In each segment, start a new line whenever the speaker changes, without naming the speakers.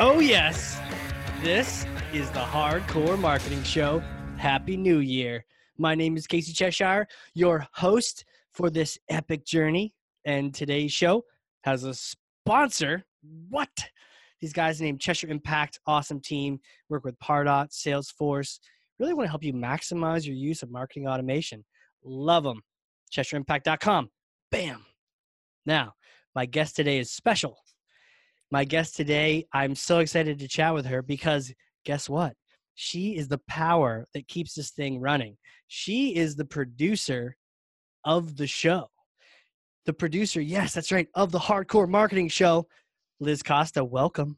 Oh, yes. This is the Hard Corps Marketing Show. Happy New Year. My name is Casey Cheshire, your host for this epic journey. And today's show has a sponsor. What? These guys named Cheshire Impact, awesome team, work with Pardot, Salesforce. Really want to help you maximize your use of marketing automation. Love them. CheshireImpact.com. Bam. Now, my guest today is special. My guest today, I'm so excited to chat with her because guess what? She is the power that keeps this thing running. She is the producer of the show. The producer, yes, that's right, of the Hard Corps Marketing Show. Liz Costa, welcome.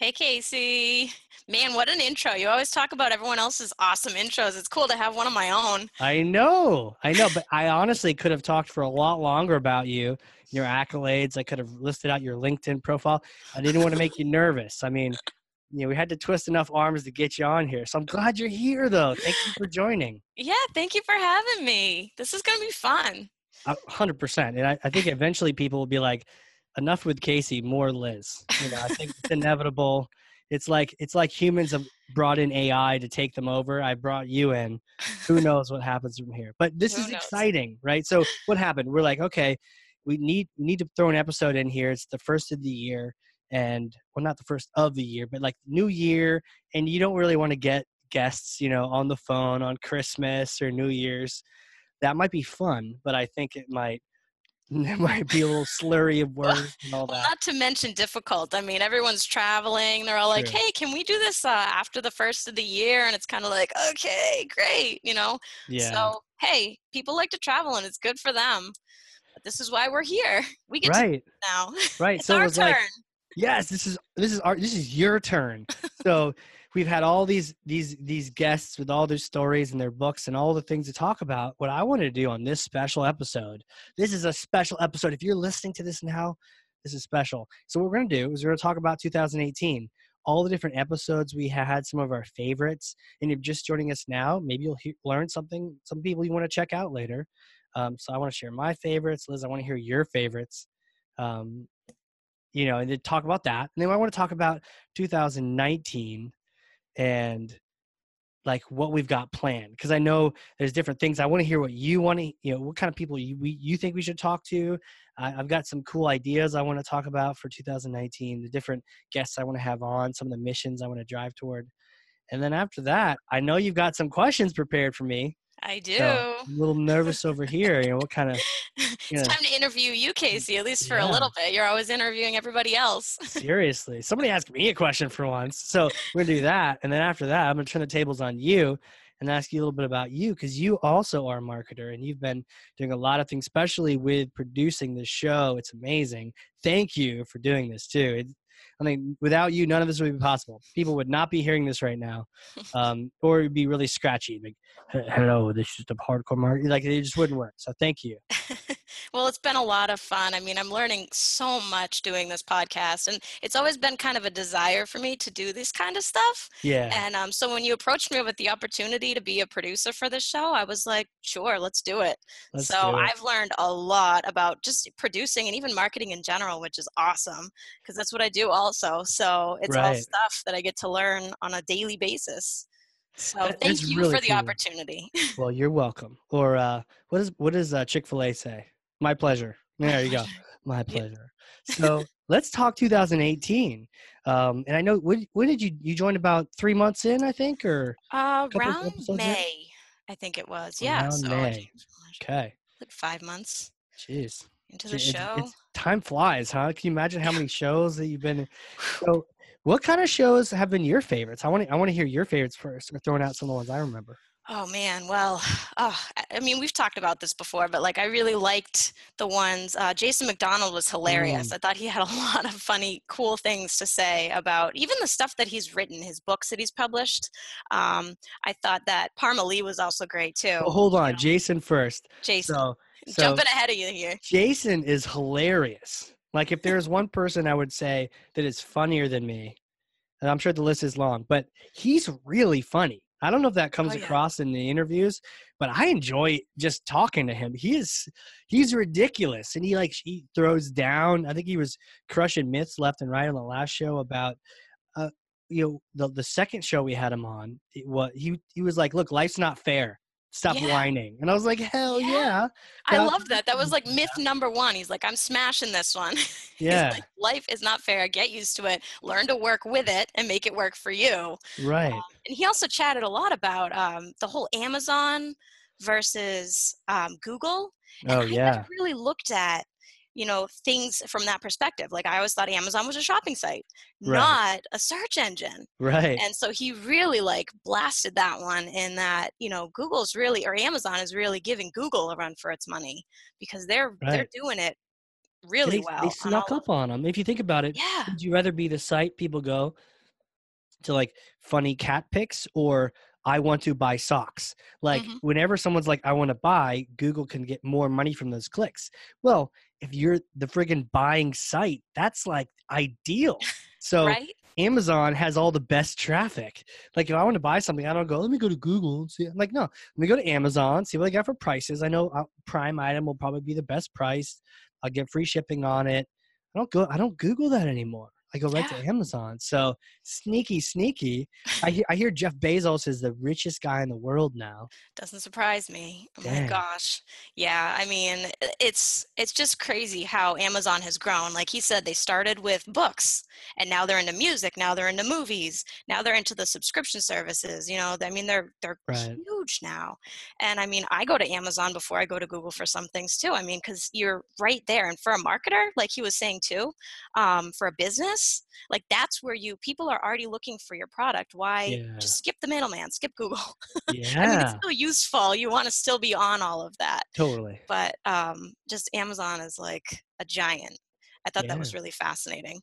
Hey, Casey. Man, what an intro. You always talk about everyone else's awesome intros. It's cool to have one of my own.
I know, I know, but I honestly could have talked for a lot longer about you, your accolades. I could have listed out your LinkedIn profile. I didn't want to make you nervous. I mean, you know, we had to twist enough arms to get you on here. So I'm glad you're here, though. Thank you for joining.
Yeah, thank you for having me. This is going to be fun.
hundred percent. And I, I think eventually people will be like, enough with Casey, more Liz. You know, I think it's inevitable. It's like it's like humans have brought in AI to take them over. I brought you in. Who knows what happens from here? But this
Who
is
knows?
exciting, right? So what happened? We're like, okay, we need we need to throw an episode in here. It's the first of the year, and well, not the first of the year, but like new year, and you don't really want to get guests, you know, on the phone on Christmas or New Year's. That might be fun, but I think it might it might be a little slurry of words and all that.
not to mention difficult. I mean, everyone's traveling. They're all like, hey, can we do this uh, after the first of the year? And it's kind of like, okay, great, you know?
Yeah.
So, hey, people like to travel and it's good for them. But this is why we're here. We get to
right.
now.
Right.
It's
so it
our
was
turn.
like, yes, this is this is our this is your turn. so we've had all these these these guests with all their stories and their books and all the things to talk about. What I wanted to do on this special episode, this is a special episode. If you're listening to this now, this is special. So what we're gonna do is we're gonna talk about 2018. All the different episodes we had, some of our favorites, and if you're just joining us now, maybe you'll learn something. Some people you want to check out later. Um, so I want to share my favorites, Liz. I want to hear your favorites. Um, you know, and then talk about that. And then I want to talk about 2019 and like what we've got planned because I know there's different things. I want to hear what you want to, you know, what kind of people you we, you think we should talk to. I, I've got some cool ideas I want to talk about for 2019. The different guests I want to have on, some of the missions I want to drive toward, and then after that, I know you've got some questions prepared for me.
I do.
So I'm a little nervous over here. You know, what kind of
it's time to interview you, Casey, at least for a little bit. You're always interviewing everybody else.
Seriously, somebody asked me a question for once. So we're gonna do that, and then after that, I'm gonna turn the tables on you and ask you a little bit about you because you also are a marketer and you've been doing a lot of things, especially with producing this show. It's amazing. Thank you for doing this too. It, I mean, without you, none of this would be possible. People would not be hearing this right now, um, or it'd be really scratchy. Like, hello, this is the hardcore market. Like, it just wouldn't work. So thank you.
well, it's been a lot of fun. I mean, I'm learning so much doing this podcast, and it's always been kind of a desire for me to do this kind of stuff.
Yeah.
And um, so when you approached me with the opportunity to be a producer for this show, I was like, sure, let's do it.
Let's
so
do it.
I've learned a lot about just producing and even marketing in general, which is awesome because that's what I do also. So it's all stuff that I get to learn on a daily basis. So
That-
thank you
really
for the
cool.
opportunity.
Well, you're welcome. Or uh, what does what does uh, Chick Fil A say? My pleasure. There you go. My pleasure. So let's talk 2018. Um, and I know when when did you you joined about three months in, I think, or
Uh, around
episodes in?
May, I think it was. Yeah.
Around
so
May. okay.
like five months
Jeez,
into the
it's-
show.
it's- time flies, huh? Can you imagine how many shows that you've been? in? So, what kind of shows have been your favorites? I want to I want to hear your favorites first. Or throwing out some of the ones I remember.
Oh man, well, oh, I- mean, we've talked about this before, but like, I really liked the ones. Uh, Jason McDonald was hilarious.
Mm.
I thought he had a lot of funny, cool things to say about even the stuff that he's written, his books that he's published. Um, I thought that Parmalee was also great too.
Well, hold on,
know.
Jason first.
Jason,
So, so
jumping ahead of you here.
Jason is hilarious. Like if there's one person I would say that is funnier than me, and I'm sure the list is long, but he's really funny. I don't know if that comes
Oh, yeah.
across in the interviews, but I enjoy just talking to him. He is he's ridiculous and he like he throws down. I think he was crushing myths left and right on the last show about uh, you know, the the second show we had him on, it was he he was like, "Look, life's not fair. Stop
Yeah.
whining." And I was like, "Hell
Yeah.
yeah,
I love that. That was like myth number one. He's like, I'm smashing this one. He's
yeah,
like, life is not fair. Get used to it. Learn to work with it and make it work for you.
right,
And he also chatted a lot about um, the whole Amazon versus um, Google. And
oh
I
yeah,
really looked at, you know, things from that perspective. Like I always thought Amazon was a shopping site,
Right.
not a search engine.
right,
And so he really like blasted that one in that, you know, Google's really or Amazon is really giving Google a run for its money because they're they're doing it really
they,
well.
they snuck up on them If you think about it,
yeah.
would you rather be the site people go to like funny cat pics or I want to buy socks? Like
Mhm.
whenever someone's like I want to buy, Google can get more money from those clicks. Well, if you're the friggin' buying site, that's like ideal. So
right?
Amazon has all the best traffic. Like if I want to buy something, I don't go, let me go to Google and see. I'm like, no, let me go to Amazon, see what I got for prices. I know uh, Prime item will probably be the best price. I'll get free shipping on it. I don't go, I don't Google that anymore. I go right
Yeah.
to Amazon. So sneaky, sneaky. I hear, I hear Jeff Bezos is the richest guy in the world now.
Doesn't surprise me. Oh my gosh. Yeah, I mean, it's it's just crazy how Amazon has grown. Like he said they started with books and now they're into music, now they're into movies, now they're into the subscription services, you know. I mean, they're they're
Right.
huge now. And I mean, I go to Amazon before I go to Google for some things too. I mean, cuz you're right there and for a marketer, like he was saying too, um, for a business, like that's where you people are already looking for your product. Why
Yeah.
just skip the middleman, skip Google. I mean, it's still useful. You want to still be on all of that,
totally.
but um, just Amazon is like a giant. I thought that was really fascinating.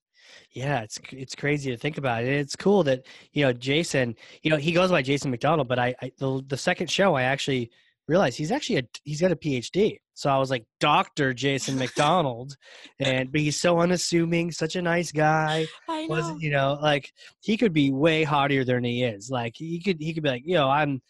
Yeah, it's it's crazy to think about it. It's cool that you know Jason. You know he goes by Jason McDonald, but I, I the the second show I actually realized he's actually a he's got a PhD. So I was like Doctor Jason McDonald, and but he's so unassuming, such a nice guy.
I
Was
know.
you know like he could be way haughtier than he is. Like he could he could be like you know I'm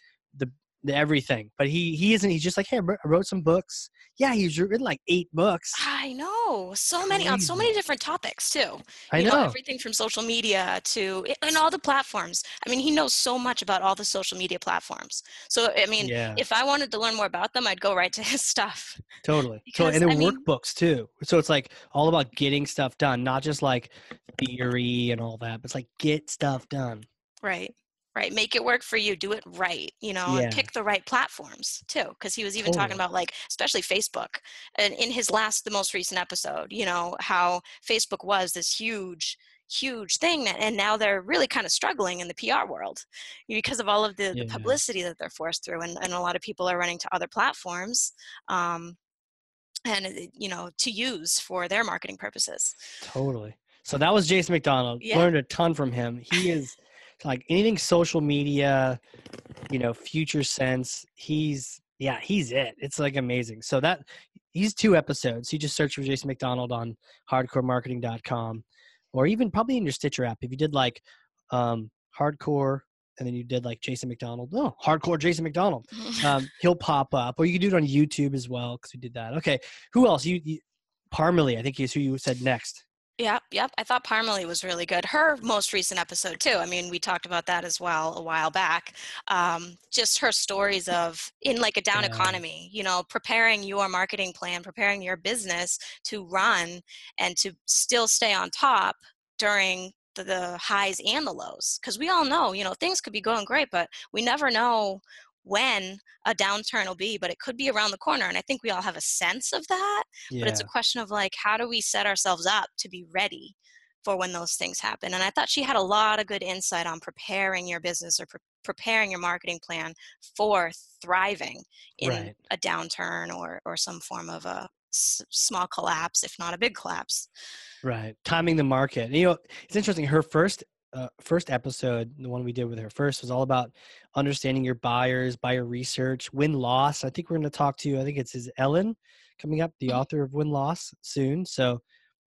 the everything, but he he isn't. He's just like hey, I wrote- some books. Yeah, he's written like eight books.
I know. So many on so many different topics too.
I
you
know.
everything from social media to and all the platforms. I mean, he knows so much about all the social media platforms. So I mean,
yeah.
if I wanted to learn more about them, I'd go right to his stuff.
Totally.
Because,
totally. And
mean-
workbooks too. So it's like all about getting stuff done, not just like theory and all that, but it's like get stuff done.
Right. Right. Make it work for you. Do it right, you know,
Yeah.
and pick the right platforms too. Because he was even talking about like, especially Facebook. And in his last, the most recent episode, you know, how Facebook was this huge, huge thing. And now they're really kind of struggling in the PR world because of all of the, the publicity that they're forced through. And, and a lot of people are running to other platforms. Um, and you know to use for their marketing purposes
Totally. So that was Jason McDonald.
Yeah.
Learned a ton from him. He is like anything social media, you know, future sense. He's yeah, he's it. It's like amazing. So that he's two episodes. You just search for Jason McDonald on hardcorpsmarketing.com or even probably in your Stitcher app. If you did like um hardcore and then you did like Jason McDonald, oh, hardcore Jason McDonald. um, he'll pop up, or you can do it on YouTube as well because we did that. Okay, who else? You, you Parmalee, I think is who you said next.
Yep, yep. I thought Parmalee was really good. Her most recent episode too. I mean, we talked about that as well a while back. Um, just her stories of in like a down
Yeah.
economy, you know, preparing your marketing plan, preparing your business to run and to still stay on top during the, the highs and the lows. Because we all know, you know, things could be going great, but we never know when a downturn will be. But it could be around the corner, and I think we all have a sense of that
Yeah,
but it's a question of like how do we set ourselves up to be ready for when those things happen and i thought she had a lot of good insight on preparing your business or pre- preparing your marketing plan for thriving in
Right.
a downturn or or some form of a s- small collapse if not a big collapse
right. Timing the market. You know, it's interesting. Her first uh, first episode, the one we did with her first, was all about understanding your buyers, buyer research, win loss. I think we're going to talk to. you. I think it's his Ellen coming up, the
Mhm.
author of Win Loss, soon. So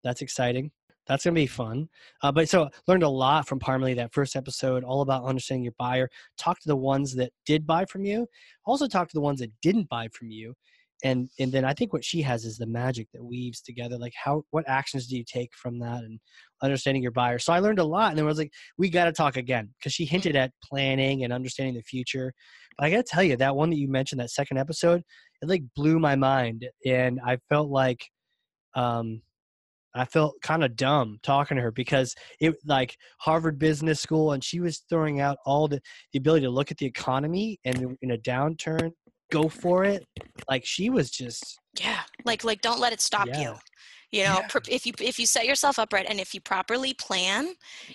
that's exciting. That's gonna be fun. Uh, but so learned a lot from Parmalee that first episode, all about understanding your buyer. Talk to the ones that did buy from you. Also talk to the ones that didn't buy from you. And and then I think what she has is the magic that weaves together. Like how what actions do you take from that and understanding your buyer. So I learned a lot, and then I was like, we got to talk again because she hinted at planning and understanding the future. But I got to tell you that one that you mentioned that second episode, it like blew my mind, and I felt like um I felt kind of dumb talking to her because it like Harvard Business School, and she was throwing out all the the ability to look at the economy and in a downturn, go for it. Like she was just
yeah, like like don't let it stop
Yeah.
you. You know,
Yeah.
if you if you set yourself up right and if you properly plan,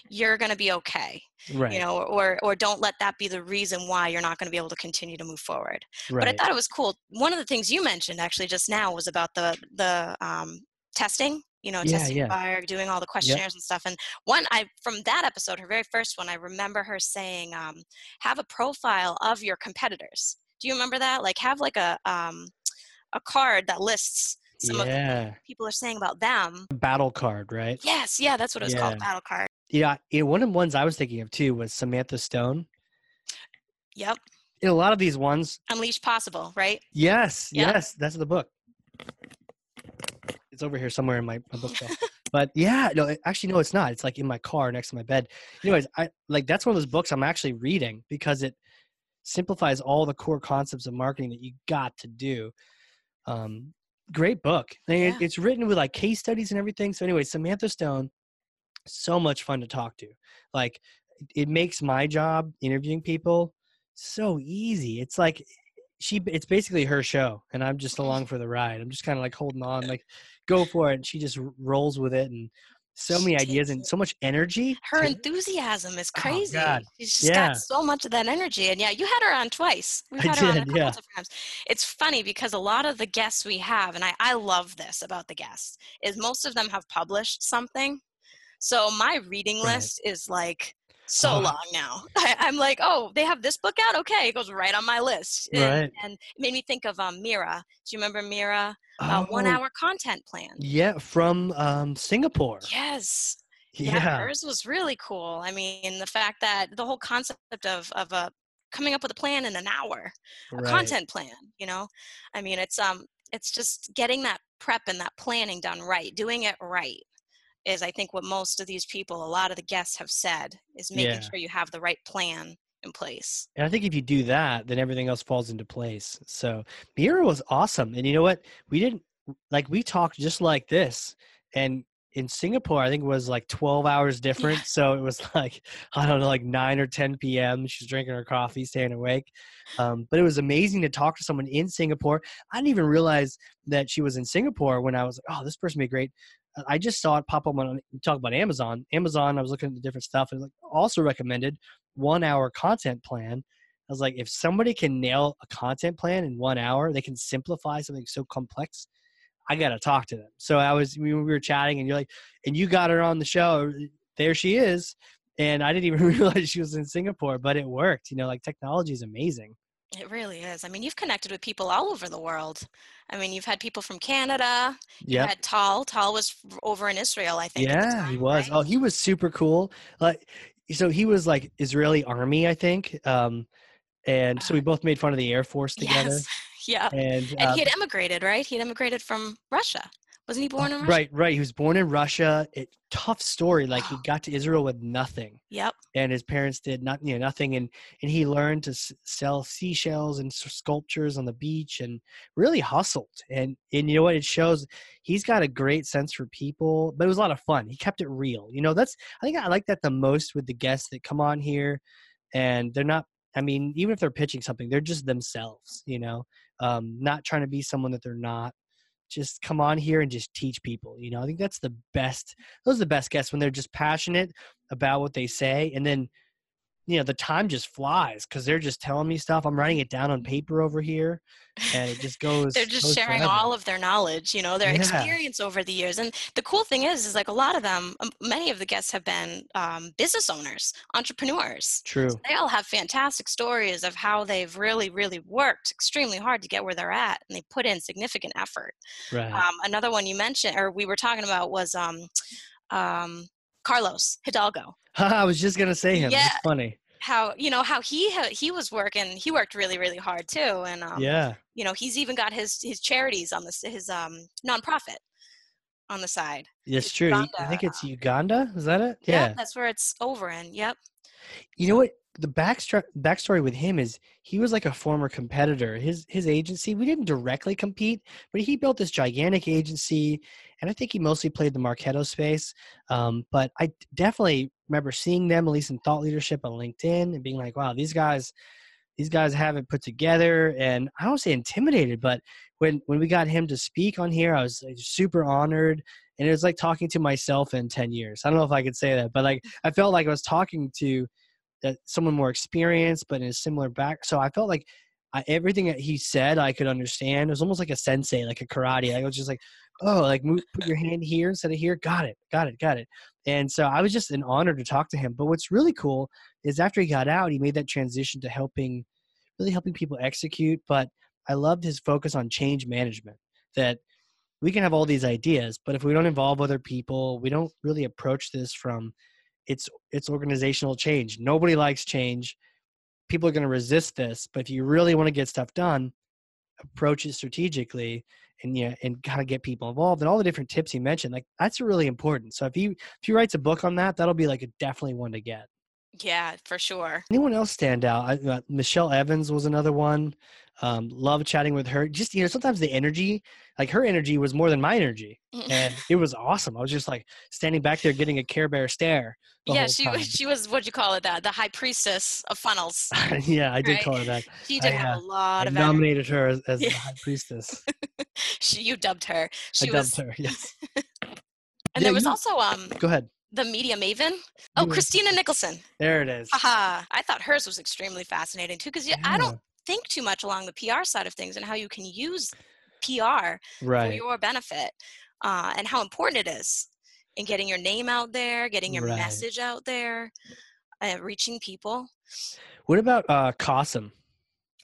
you're gonna be okay.
right,
You know, or or don't let that be the reason why you're not going to be able to continue to move forward.
right.
But I thought it was cool. One of the things you mentioned actually just now was about the the um, testing. You know,
Yeah,
testing
yeah.
buyer, doing all the questionnaires and stuff. And one, I from that episode, her very first one, I remember her saying, um, "Have a profile of your competitors." Do you remember that? Like, have like a um, a card that lists some of the people are saying about them.
battle card, right?
Yes, yeah, that's what it was called, battle card.
Yeah, one of the ones I was thinking of too was Samantha Stone.
Yep,
In a lot of these ones,
unleash possible, right?
yes,
Yeah.
yes, that's the book. It's over here somewhere in my, my bookshelf. but yeah, no, it- actually, no, it's not. It's like in my car next to my bed. Anyways, I like that's one of those books I'm actually reading because it simplifies all the core concepts of marketing that you got to do. Um, great book.
Yeah.
it's written with like case studies and everything. So, anyway, Samantha Stone, so much fun to talk to. Like, it makes my job interviewing people so easy. It's like she, it's basically her show, and I'm just along for the ride. I'm just kind of like holding on, like, go for it. And she just rolls with it, and so
She
many ideas and so much energy.
her
to-
enthusiasm is
Oh,
crazy.
God.
She's just
Yeah.
got so much of that energy. And yeah, you had her on twice. We've
I
had her on a
did,
couple
yeah.
different times. It's funny because a lot of the guests we have, and I, I love this about the guests, is most of them have published something. So my reading
Right.
list is like so
Oh.
long now. I, I'm like, oh, they have this book out? Okay, it goes right on my list. And,
Right.
and it made me think of um, Mira. Do you remember Mira? Uh, one
Oh,
hour content plan.
Yeah, from um, Singapore.
Yes.
Yeah.
yeah, hers was really cool. I mean, the fact that the whole concept of of a coming up with a plan in an hour, a
right.
content plan. You know, I mean, it's um, it's just getting that prep and that planning done right, doing it right. Is I think what most of these people, a lot of the guests have said, is making
Yeah.
sure you have the right plan in place.
And I think if you do that, then everything else falls into place. So Mira was awesome. And you know what? We didn't like we talked just like this. And in Singapore, I think it was like 12 hours different. So it was like, I don't know, like 9 or 10 p.m. She's drinking her coffee, staying awake. Um, but it was amazing to talk to someone in Singapore. I didn't even realize that she was in Singapore when I was like, oh, this person would be great. I just saw it pop up on talk about Amazon. Amazon, I was looking at the different stuff and like also recommended one hour content plan. I was like, if somebody can nail a content plan in one hour, they can simplify something so complex. I got to talk to them. So I was, we were chatting and you're like, and you got her on the show. There she is. And I didn't even realize she was in Singapore, but it worked. You know, like technology is amazing.
It really is. I mean, you've connected with people all over the world. I mean, you've had people from Canada.
Yeah.
You had Tal. Tal was over in Israel, I think.
Yeah, he was.
right?
Oh, he was super cool. Like, so he was like Israeli army, I think. Um, and so we both made fun of the Air Force together.
Yes. Yeah.
And,
And
uh,
he had emigrated, right? He had emigrated from Russia. Wasn't he born
Oh,
in Russia?
Right, right. He was born in Russia. It, tough story. Like he got to Israel with nothing,
Yep.
and his parents did not, you know, nothing, and and he learned to s- sell seashells and sculptures on the beach, and really hustled. And and you know what? It shows he's got a great sense for people, but it was a lot of fun. He kept it real. You know, that's I think I like that the most with the guests that come on here, and they're not. I mean, even if they're pitching something, they're just themselves. You know, um, not trying to be someone that they're not just come on here and just teach people you know i think that's the best those are the best guests when they're just passionate about what they say and then you know the time just flies because they're just telling me stuff i'm writing it down on paper over here and it just goes
They're just
goes
sharing
forever.
all of their knowledge, you know, their
Yeah.
experience over the years. And the cool thing is, is like a lot of them, um, many of the guests have been um, business owners, entrepreneurs.
true
They all have fantastic stories of how they've really, really worked extremely hard to get where they're at, and they put in significant effort.
right
Um, another one you mentioned, or we were talking about, was um, um, Carlos Hidalgo.
i was just gonna say him
Yeah.
it's funny
how you know how he he was working he worked really really hard too and um,
yeah.
you know he's even got his his charities on this his um nonprofit on the side
It's true. I think it's Uganda. Is that it?
Yep,
Yeah.
that's where it's over in yep
You know what? The backstory backstory with him is he was like a former competitor. His his agency, we didn't directly compete, but he built this gigantic agency, and I think he mostly played the Marketo space. Um, but I definitely remember seeing them, at least in thought leadership on LinkedIn, and being like, "Wow, these guys, these guys have it put together." And I don't say intimidated, but when when we got him to speak on here, I was like, super honored, and it was like talking to myself in ten years. I don't know if I could say that, but like I felt like I was talking to uh, someone more experienced but in a similar back so i felt like I, everything that he said i could understand. It was almost like a sensei like a karate. Like, i was just like oh like move, put your hand here instead of here. Got it got it got it. And so i was just an honor to talk to him. But what's really cool is after he got out he made that transition to helping really helping people execute. But i loved his focus on change management that we can have all these ideas but if we don't involve other people we don't really approach this from it's it's organizational change. Nobody likes change. People are going to resist this, but if you really want to get stuff done, approach it strategically and yeah, and kind of get people involved and all the different tips you mentioned. Like that's really important. So if he if he writes a book on that, that'll be like a definitely one to get.
yeah for sure
Anyone else stand out? I, uh, Michelle Evans was another one. Um, love chatting with her. Just you know, sometimes the energy, like her energy, was more than my energy, and it was awesome. I was just like standing back there getting a Care Bear stare.
yeah she
time.
was she was what do you call it that the high priestess of funnels
yeah, I did
Right.
call her that.
she did
I,
have
uh,
a lot
I
of energy.
nominated her as, as
Yeah.
the high priestess.
she, you dubbed her she
I
was
dubbed her. Yes.
and
Yeah,
there was
you-
also um
Go ahead.
the media maven oh christina nicholson
There it is.
Haha. I thought hers was extremely fascinating too, because
yeah.
I don't think too much along the PR side of things and how you can use PR for your benefit uh, and how important it is in getting your name out there, getting your
Right.
message out there, uh, reaching people.
What about uh Cossum?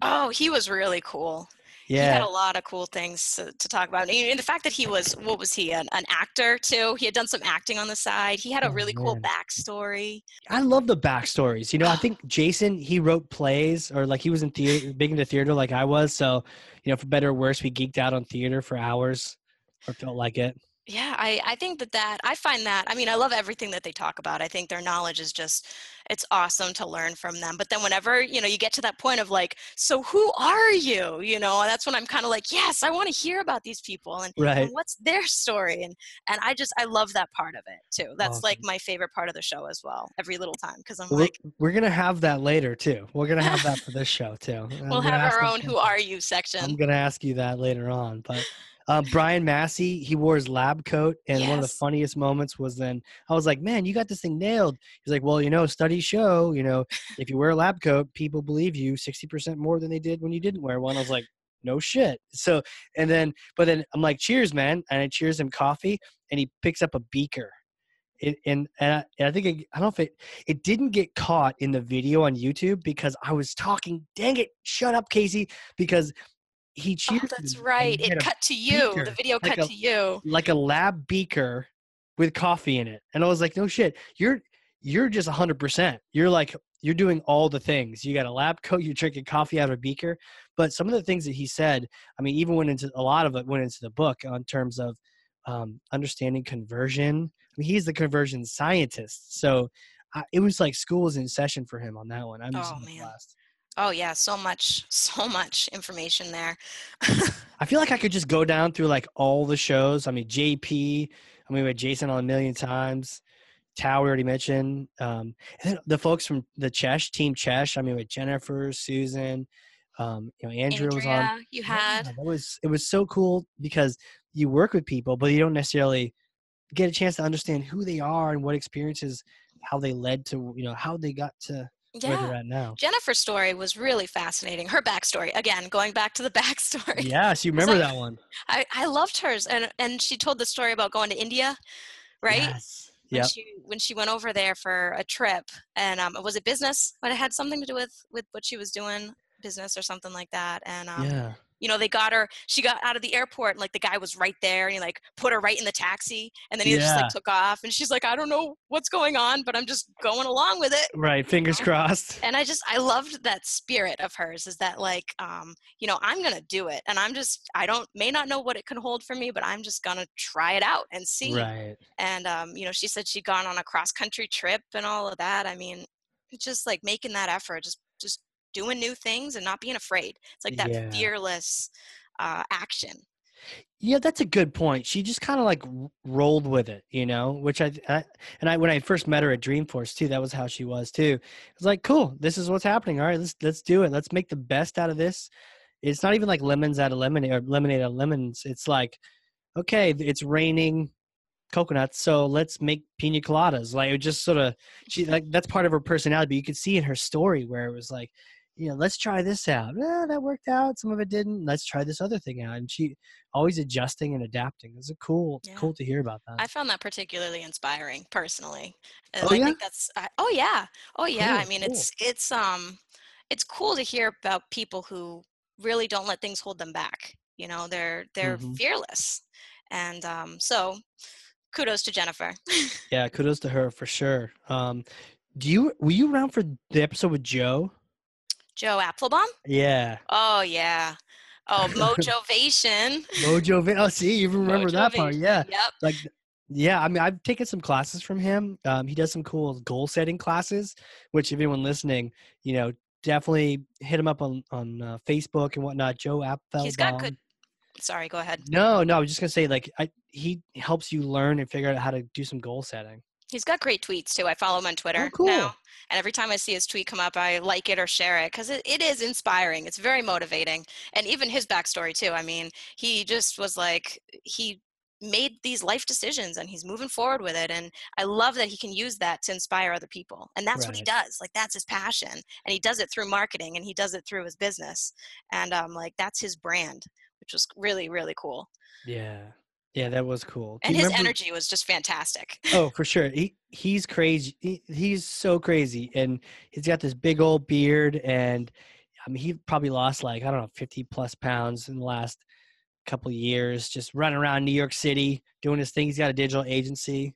Oh, he was really cool. He had a lot of cool things to, to talk about. And the fact that he was, what was he, an, an actor too? He had done some acting on the side. He had a
Oh,
really cool backstory.
I love the backstories. You know, I ah. think Jason he wrote plays or like he was in theater, big into theater like I was. So, you know, for better or worse, we geeked out on theater for hours, or felt like it.
Yeah, I, I think that that I find that I mean I love everything that they talk about. I think their knowledge is just it's awesome to learn from them. But then whenever you know you get to that point of like, so who are you? You know, that's when I'm kind of like, yes, I want to hear about these people and,
Right.
and what's their story and and I just I love that part of it too. That's like my favorite part of the show as well. Every little time because I'm
We're,
like,
we're gonna have that later too. We're gonna have that for this show too.
We'll have our own "Who. Are You" section.
I'm gonna ask you that later on, but uh, Brian Massey, he wore his lab coat, and one of the funniest moments was then I was like, "Man, you got this thing nailed." He's like, "Well, you know, studies show, you know, if you wear a lab coat, people believe you 60% more than they did when you didn't wear one." I was like, "No shit." So, and then, but then I'm like, "Cheers, man!" And I cheers him coffee, and he picks up a beaker. It, and and I, and I think it, I don't know if it it didn't get caught in the video on YouTube because I was talking. Dang it! Shut up, Casey. Because he
Oh, that's right. It cut to you.
beaker,
The video
like
cut
a-
to you.
like a lab beaker with coffee in it, and I was like, no shit, you're you're just hundred percent. You're like you're doing all the things. You got a lab coat. You're drinking coffee out of a beaker. But some of the things that he said, I mean, even went into a lot of it went into the book on terms of um, understanding conversion. I mean, he's the conversion scientist, so. I, it was like school was in session for him on that one. I'm just
Oh, man.
blast.
Oh yeah, so much, so much information there.
I feel like I could just go down through like all the shows. I mean, JP. I mean, we had Jason on a million times. Tal we already mentioned. Um, and then the folks from the Chesh team, Chesh. I mean, with Jennifer, Susan, um, you know, Andrew was on.
You had.
Yeah, that was it was so cool because you work with people, but you don't necessarily get a chance to understand who they are and what experiences, how they led to, you know, how they got to
Yeah.
they're at now.
Jennifer's story was really fascinating. Her backstory, again, going back to the backstory.
Yes, you remember
I-
that one,
I, I loved hers, and and she told the story about going to India, right?
Yes.
When
Yep.
she when she went over there for a trip, and um, was it business? But it had something to do with with what she was doing, business or something like that. And um,
Yeah.
You know they got her she got out of the airport and like the guy was right there and he like put her right in the taxi and then he just like took off and she's like i don't know what's going on but i'm just going along with it
Right. Fingers crossed.
and i just i loved that spirit of hers is that like um you know i'm gonna do it and i'm just i don't may not know what it can hold for me but i'm just gonna try it out and see
Right.
and um you know she said she'd gone on a cross country trip and all of that i mean just like making that effort just just doing new things and not being afraid it's like that
Yeah.
fearless uh action
Yeah, that's a good point. She just kind of like r- rolled with it, you know, which I, I and I when I first met her at Dreamforce too, that was how she was too. It was like, cool, this is what's happening. All right, let's let's do it. Let's make the best out of this. It's not even like lemons out of lemonade or lemonade out of lemons. It's like, okay, it's raining coconuts, so let's make pina coladas. Like it just sort of she like that's part of her personality. But you could see in her story where it was like, you know, let's try this out. Eh, that worked out. Some of it didn't. Let's try this other thing out. And she always adjusting and adapting. It's a cool,
Yeah.
cool to hear about that.
i found that particularly inspiring personally and
Oh,
i
yeah?
think that's I, oh yeah oh yeah i mean
cool.
it's it's um it's cool to hear about people who really don't let things hold them back you know they're they're
Mhm.
fearless and um so kudos to jennifer
yeah, kudos to her for sure. Um, do you were you around for the episode with Joe?
Joe appelbaum
Yeah,
Oh yeah. Oh, Mojovation.
Mojo. Oh, see, you remember that part? Yeah,
Yep.
like yeah. I mean, I've taken some classes from him. Um, he does some cool goal setting classes. Which, if anyone listening, you know, definitely hit him up on on uh, Facebook and whatnot. Joe Appelbaum.
He's got good. Sorry, go ahead.
No, no, I was just gonna say like I, he helps you learn and figure out how to do some goal setting.
He's got great tweets too. I follow him on Twitter
Oh, cool.
now, and every time I see his tweet come up, I like it or share it because it, it is inspiring. It's very motivating, and even his backstory too. I mean, he just was like he made these life decisions and he's moving forward with it and i love that he can use that to inspire other people and that's what he does like that's his passion and he does it through marketing and he does it through his business and um like that's his brand which was really really cool
Yeah, yeah, that was cool. Do
and his
remember-
energy was just fantastic
oh, for sure. He he's crazy. He, he's so crazy, and he's got this big old beard, and I mean, he probably lost like I don't know, fifty plus pounds in the last couple of years, just running around New York City doing his thing. He's got a digital agency.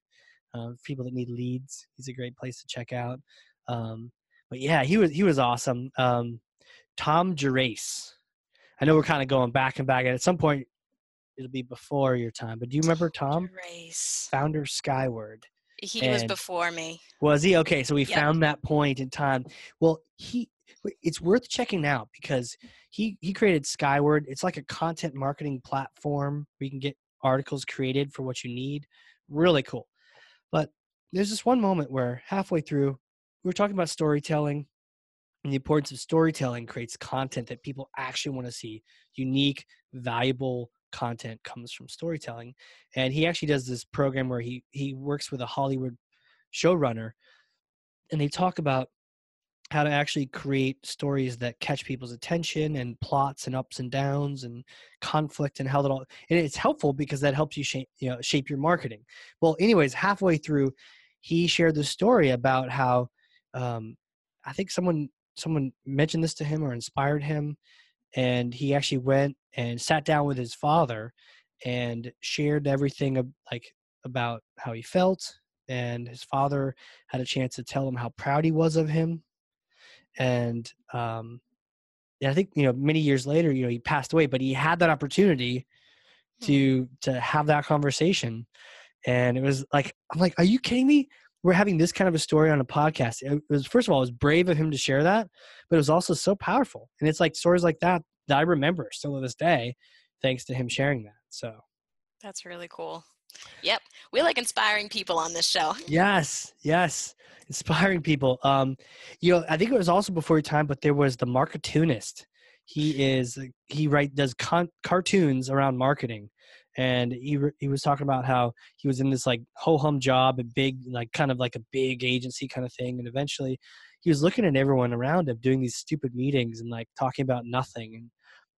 Um, for people that need leads, he's a great place to check out. Um, but yeah, he was he was awesome. Um, Tom Gerace. I know we're kind of going back and back, and at some point it'll be before your time. But do you remember oh, Tom?
race
founder Skyword.
he was before me
Was he okay? So we
Yep.
found that point in time. Well, he it's worth checking out because he he created Skyword. It's like a content marketing platform where you can get articles created for what you need. Really cool. But there's this one moment where halfway through we were talking about storytelling and the importance of storytelling creates content that people actually want to see. Unique, valuable content comes from storytelling. And he actually does this program where he he works with a Hollywood showrunner and they talk about how to actually create stories that catch people's attention and plots and ups and downs and conflict and how that all and it's helpful because that helps you shape you know shape your marketing well anyways halfway through he shared the story about how um, i think someone someone mentioned this to him or inspired him and he actually went and sat down with his father and shared everything like about how he felt and his father had a chance to tell him how proud he was of him. And um and i think you know many years later you know he passed away but he had that opportunity to to have that conversation. And it was like i'm like are you kidding me we're having this kind of a story on a podcast. It was first of all it was brave of him to share that but it was also so powerful. And it's like stories like that that i remember still to this day thanks to him sharing that so.
That's really cool. Yep we like inspiring people on this show.
Yes, yes, inspiring people. Um, you know, I think it was also before your time, but there was the marketoonist. He is he write does con- cartoons around marketing, and he re- he was talking about how he was in this like ho hum job, a big like kind of like a big agency kind of thing, and eventually he was looking at everyone around him doing these stupid meetings and like talking about nothing and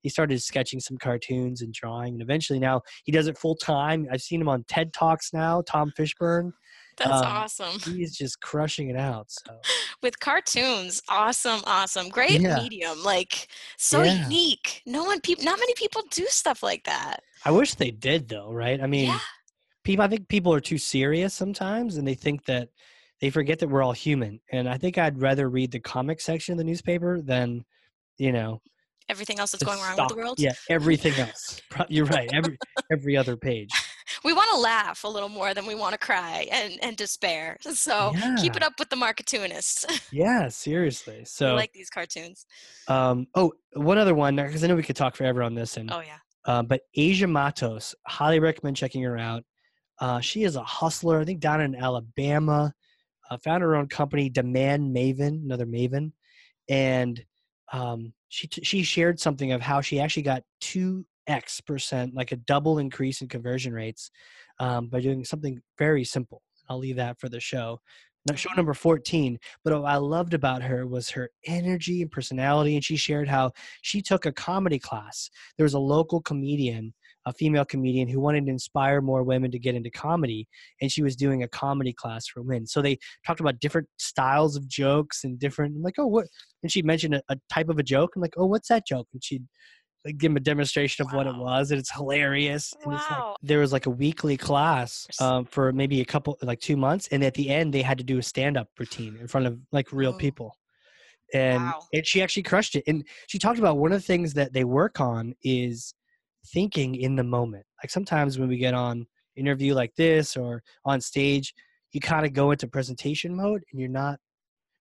he started sketching some cartoons and drawing and eventually now he does it full time i've seen him on ted talks now tom fishburne
That's
Um,
awesome.
He's just crushing it out. So
With cartoons, awesome, awesome. Great
Yeah.
medium. Like so
Yeah.
unique. No one people not many people do stuff like that.
I wish they did though, right? I mean,
yeah.
people I think people are too serious sometimes and they think that they forget that we're all human. And I think I'd rather read the comic section of the newspaper than, you know,
Everything else that's going wrong with the world.
Yeah, everything else. You're right. Every every other page.
We want to laugh a little more than we want to cry and, and despair. So keep it up with the marketoonists.
Yeah, seriously. So I
like these cartoons.
um, oh, one other one because I know we could talk forever on this, and
Oh yeah.
Uh, but Asia Matos, highly recommend checking her out. Uh, she is a hustler, I think, down in Alabama. Uh, found her own company, Demand Maven, another Maven, and um, she t- she shared something of how she actually got two x percent, like a double increase in conversion rates, um, by doing something very simple. I'll leave that for the show. Show number 14. But what I loved about her was her energy and personality. And she shared how she took a comedy class. There was a local comedian, a female comedian, who wanted to inspire more women to get into comedy. And she was doing a comedy class for women. So they talked about different styles of jokes and different, I'm like, oh, what? And she mentioned a, a type of a joke. I'm like, oh, what's that joke? And she'd like, give him a demonstration of what it was. And it's hilarious. And it's like,
Wow.
there was like a weekly class um, for maybe a couple like two months and at the end they had to do a stand-up routine in front of like real
Oh.
people and
Wow.
and she actually crushed it and she talked about one of the things that they work on is thinking in the moment like sometimes when we get on interview like this or on stage you kind of go into presentation mode and you're not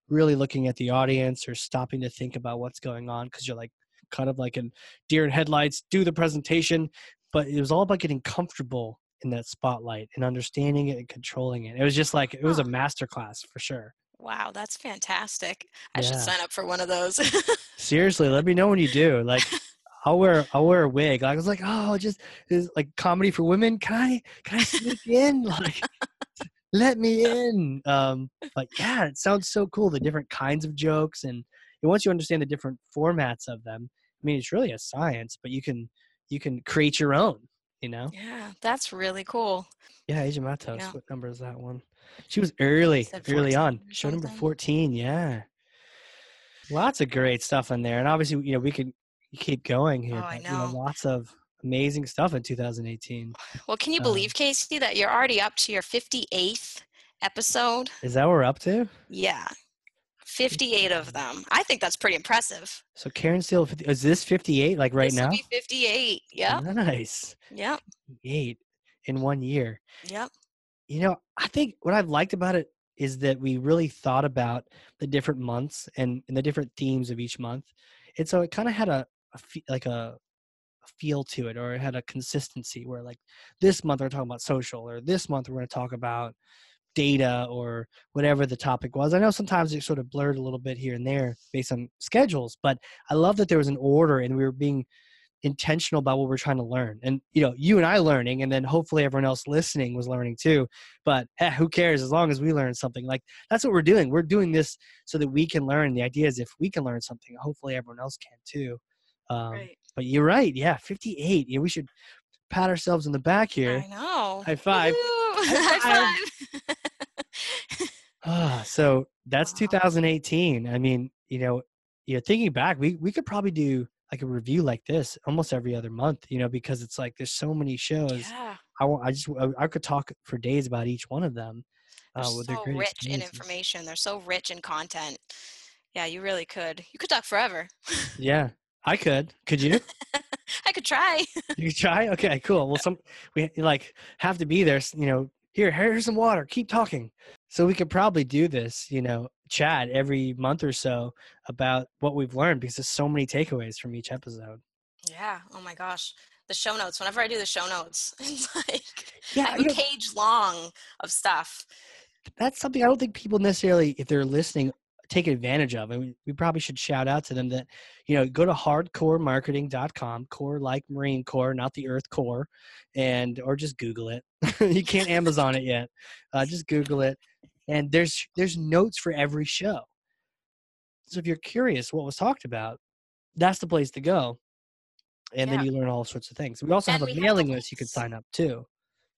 really looking at the audience or stopping to think about what's going on because you're like kind of like in deer in headlights do the presentation but it was all about getting comfortable in that spotlight and understanding it and controlling it. It was just like it was a master class for sure.
Wow, that's fantastic. I
Yeah.
should sign up for one of those.
seriously let me know when you do. Like i'll wear i'll wear a wig. I was like oh just is like comedy for women? Can i can i sneak in? Like let me in. Um but yeah it sounds so cool the different kinds of jokes and, and once you understand the different formats of them i mean it's really a science but you can you can create your own you know
yeah, that's really cool.
yeah asia matos
Yeah.
what number is that one she was early early on show number 14 yeah lots of great stuff in there and obviously you know we could keep going here
Oh, I
but, you know
know.
lots of amazing stuff in 2018
Well, can you
Um,
believe, Casey, that you're already up to your 58th episode?
is that what we're up to
Yeah. 58 of them. I think that's pretty impressive.
so karen steele is this 58 like right
This
now
be 58. Yeah.
nice
Yeah.
eight in one year
Yep.
you know i think what i've liked about it is that we really thought about the different months and, and the different themes of each month and so it kind of had a, a fe- like a, a feel to it or it had a consistency where like this month we're talking about social or this month we're going to talk about data or whatever the topic was. I know sometimes it sort of blurred a little bit here and there based on schedules but i love that there was an order and we were being intentional about what we're trying to learn. And you know you and i learning and then hopefully everyone else listening was learning too but eh, who cares? As long as we learn something like that's what we're doing. We're doing this so that we can learn. The idea is if we can learn something hopefully everyone else can too. Um,
Right.
but you're right. Yeah 58 yeah we should pat ourselves in the back here.
I know.
High five. High
five.
So that's
Wow.
2018 i mean you know you know thinking back we we could probably do like a review like this almost every other month you know because it's like there's so many shows
yeah.
I, I just I, I could talk for days about each one of them
They're
uh,
so rich in information. They're so rich in content. Yeah, you really could. You could talk forever.
Yeah, I could. Could you?
I could try.
you could try. Okay, cool. Well, some we like have to be there. You know, here, here's some water. Keep talking. So we could probably do this. You know, chat every month or so about what we've learned because there's so many takeaways from each episode.
Yeah. Oh my gosh. The show notes. Whenever I do the show notes, it's like I
Yeah,
have
you
a page long of stuff.
that's something I don't think people necessarily, if they're listening, take advantage of. And we, probably should shout out to them that, you know, go to hardcorpsmarketing.com, core like Marine Corps, not the Earth Core, and or just Google it. you can't Amazon it yet. Uh, just Google it, and there's there's notes for every show. So if you're curious what was talked about, that's the place to go. And
Yeah.
then you learn all sorts of things. We also
And
have a
have
mailing list you can sign up too.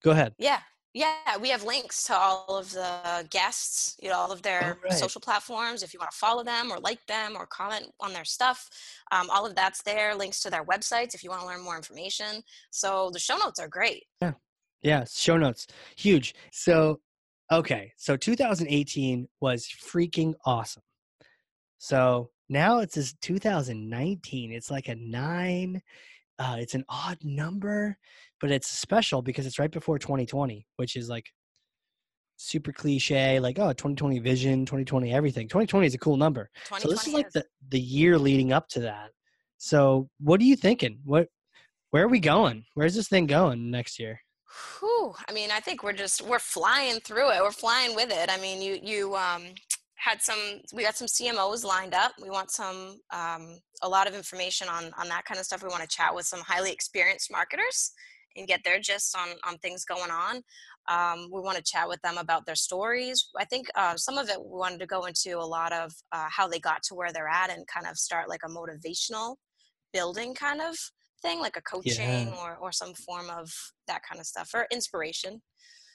Go ahead.
Yeah. Yeah, we have links to all of the guests, you know, all of their
Oh, right.
social platforms. If you want to follow them or like them or comment on their stuff, um, all of that's there. Links to their websites if you want to learn more information. So the show notes are great.
Yeah, show notes, huge. So, okay, so 2018 was freaking awesome. So now it's this 2019. It's like a nine. Uh, it's an odd number, but it's special because it's right before 2020, which is like super cliche. Like, oh, 2020 vision, 2020 everything. 2020 is a cool number. So this is like the the year leading up to that. So what are you thinking? What where are we going? Where's this thing going next year?
Whew, I mean, I think we're just we're flying through it. We're flying with it. I mean, you you um, had some. We got some CMOs lined up. We want some um, a lot of information on on that kind of stuff. We want to chat with some highly experienced marketers and get their gist on on things going on. Um, we want to chat with them about their stories. I think uh, some of it we wanted to go into a lot of uh, how they got to where they're at and kind of start like a motivational building kind of thing, like a coaching or or some form of that kind of stuff or inspiration.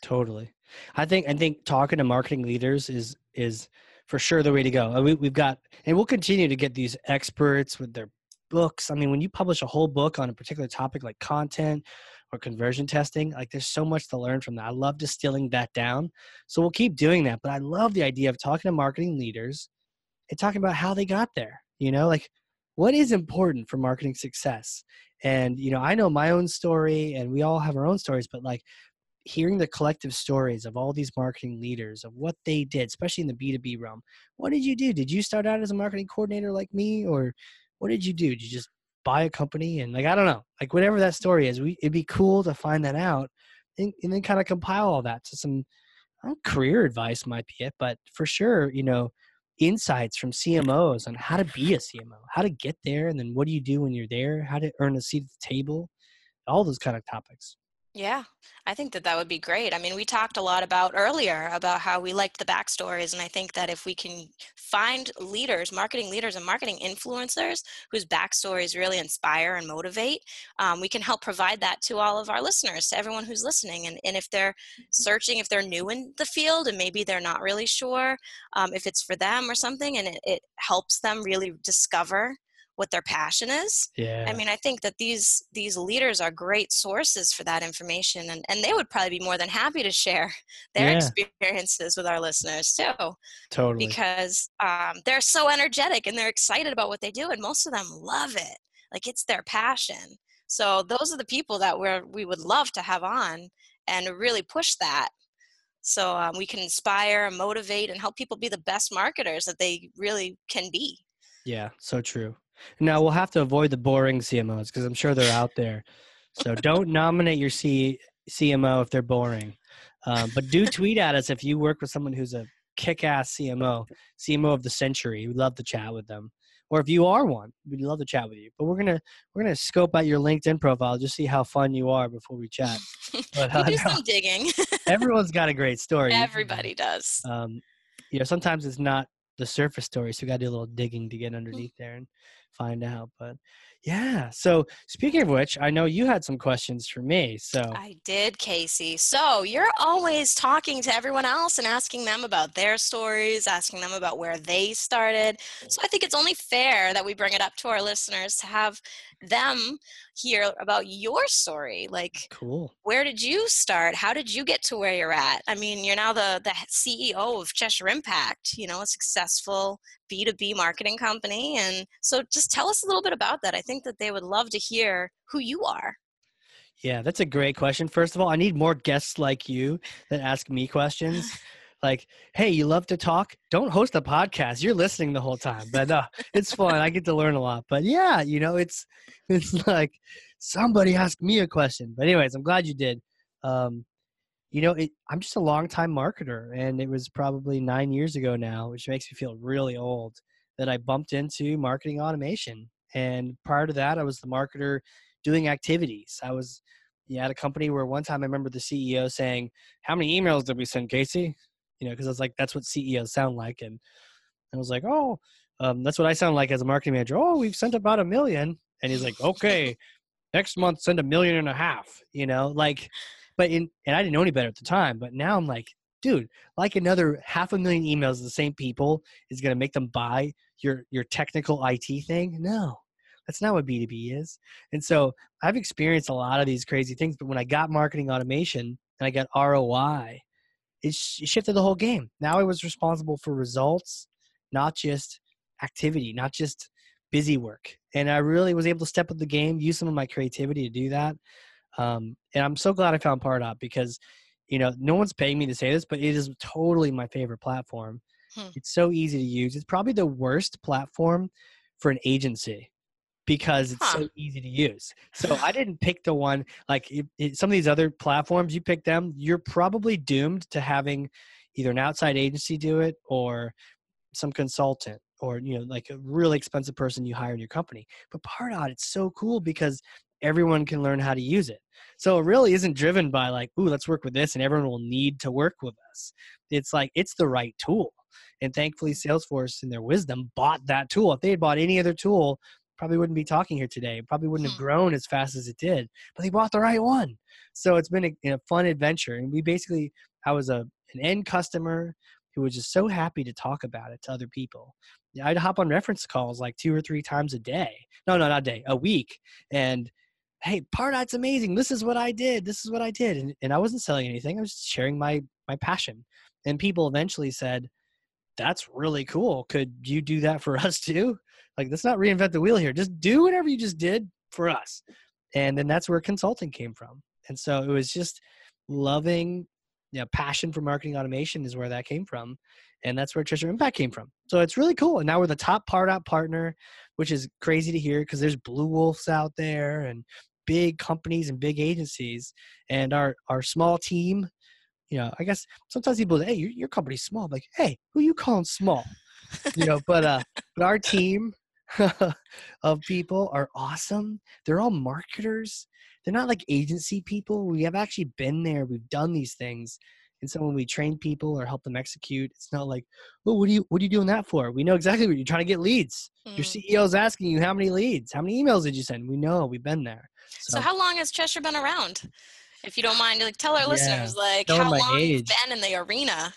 Totally. I think I think talking to marketing leaders is is for sure the way to go. We, we've got and we'll continue to get these experts with their books. I mean, when you publish a whole book on a particular topic like content or conversion testing, like there's so much to learn from that. I love distilling that down. So we'll keep doing that. But I love the idea of talking to marketing leaders and talking about how they got there. You know, like what is important for marketing success? And you know, I know my own story and we all have our own stories, but like hearing the collective stories of all these marketing leaders of what they did, especially in the B2B realm. What did you do? Did you start out as a marketing coordinator like me or what did you do? Did you just buy a company and like I don't know, like whatever that story is, we it'd be cool to find that out and, and then kind of compile all that to some career advice might be it, but for sure, you know, insights from CMOs on how to be a CMO, how to get there, and then what do you do when you're there, how to earn a seat at the table, all those kind of topics.
Yeah, I think that that would be great. I mean, we talked a lot about earlier about how we liked the backstories, and I think that if we can find leaders, marketing leaders, and marketing influencers whose backstories really inspire and motivate, um, we can help provide that to all of our listeners, to everyone who's listening. And, and if they're searching, if they're new in the field and maybe they're not really sure um, if it's for them or something, and it, it helps them really discover what their passion is
Yeah.
I mean, I think that these these leaders are great sources for that information, and, and they would probably be more than happy to share their
Yeah.
experiences with our listeners too,
totally.
because um, they're so energetic and they're excited about what they do, and most of them love it. Like it's their passion. So those are the people that we're we would love to have on and really push that. So um, we can inspire, and motivate, and help people be the best marketers that they really can be.
Yeah, so true. Now we'll have to avoid the boring CMOs because I'm sure they're out there. So don't nominate your C- CMO if they're boring. Um, but do tweet at us if you work with someone who's a kick-ass CMO, CMO of the century. We'd love to chat with them. Or if you are one, we'd love to chat with you. But we're gonna we're gonna scope out your LinkedIn profile just see how fun you are before we chat. But uh,
do
no,
some digging.
everyone's got a great story.
Everybody does.
um, you know, sometimes it's not the surface story, so we got to do a little digging to get underneath there and find out. But yeah, so speaking of which, I know you had some questions for me. So
I did, Casey. So you're always talking to everyone else and asking them about their stories, asking them about where they started. So I think it's only fair that we bring it up to our listeners to have them hear about your story. Like,
cool.
where did you start? How did you get to where you're at? I mean, you're now the the CEO of Cheshire Impact. You know, a successful B2B marketing company, and so just tell us a little bit about that. I think that they would love to hear who you are.
Yeah, that's a great question. First of all, I need more guests like you that ask me questions. Like, hey, you love to talk? Don't host a podcast. You're listening the whole time. But no, it's fun. I get to learn a lot. But yeah, you know, it's it's like somebody asked me a question. But anyways, I'm glad you did. Um, you know, it, I'm just a long time marketer, and it was probably nine years ago now, which makes me feel really old that I bumped into marketing automation. And prior to that, I was the marketer doing activities. I was yeah, at a company where one time I remember the CEO saying, "How many emails did we send, Casey?" You know, because I was like, "That's what CEOs sound like," and I was like, "Oh, um, that's what I sound like as a marketing manager." Oh, we've sent about a million, and he's like, "Okay, next month send a million and a half." You know, like but in and I didn't know any better at the time, but now I'm like, dude, like another half a million emails of the same people is going to make them buy your your technical IT thing? No. That's not what B2B is. And so I've experienced a lot of these crazy things, but when I got marketing automation and I got ROI, it, sh- it shifted the whole game. Now I was responsible for results, not just activity, not just busy work. And I really was able to step up the game, use some of my creativity to do that. Um, and I'm so glad I found Pardot because, you know, no one's paying me to say this, but it is totally my favorite platform. Hmm. It's so easy to use. It's probably the worst platform for an agency because it's huh. so easy to use. So I didn't pick the one like it, it, some of these other platforms. You pick them, you're probably doomed to having either an outside agency do it or some consultant or you know like a really expensive person you hire in your company. But Pardot, it's so cool because everyone can learn how to use it. So it really isn't driven by like, ooh, let's work with this and everyone will need to work with us. It's like it's the right tool. And thankfully Salesforce in their wisdom bought that tool. If they had bought any other tool, probably wouldn't be talking here today. Probably wouldn't have hmm. grown as fast as it did. But they bought the right one. So it's been a, a fun adventure. And we basically I was a an end customer who was just so happy to talk about it to other people. I'd hop on reference calls like two or three times a day. No, no, not a day, a week. And hey, Pardot's amazing. This is what I did. This is what I did. And, and I wasn't selling anything. I was sharing my my passion. And people eventually said, that's really cool. Could you do that for us too? Like, let's not reinvent the wheel here. Just do whatever you just did for us. And then that's where consulting came from. And so it was just loving, you know, passion for marketing automation is where that came from. And that's where Cheshire Impact came from. So it's really cool. And now we're the top Pardot partner, which is crazy to hear because there's blue wolves out there and big companies and big agencies. And our our small team, you know, I guess sometimes people say, hey, your, your company's small. I'm like, hey, who you calling small? you know, but uh but our team of people are awesome. They're all marketers. They're not like agency people. We have actually been there. We've done these things. And so when we train people or help them execute, it's not like, well, what are you what are you doing that for? We know exactly what you're trying to get leads. Mm. Your CEO's asking you how many leads, how many emails did you send? We know, we've been there.
So, so how long has Cheshire been around? If you don't mind, like tell our yeah, listeners like how long age. you've been in the arena.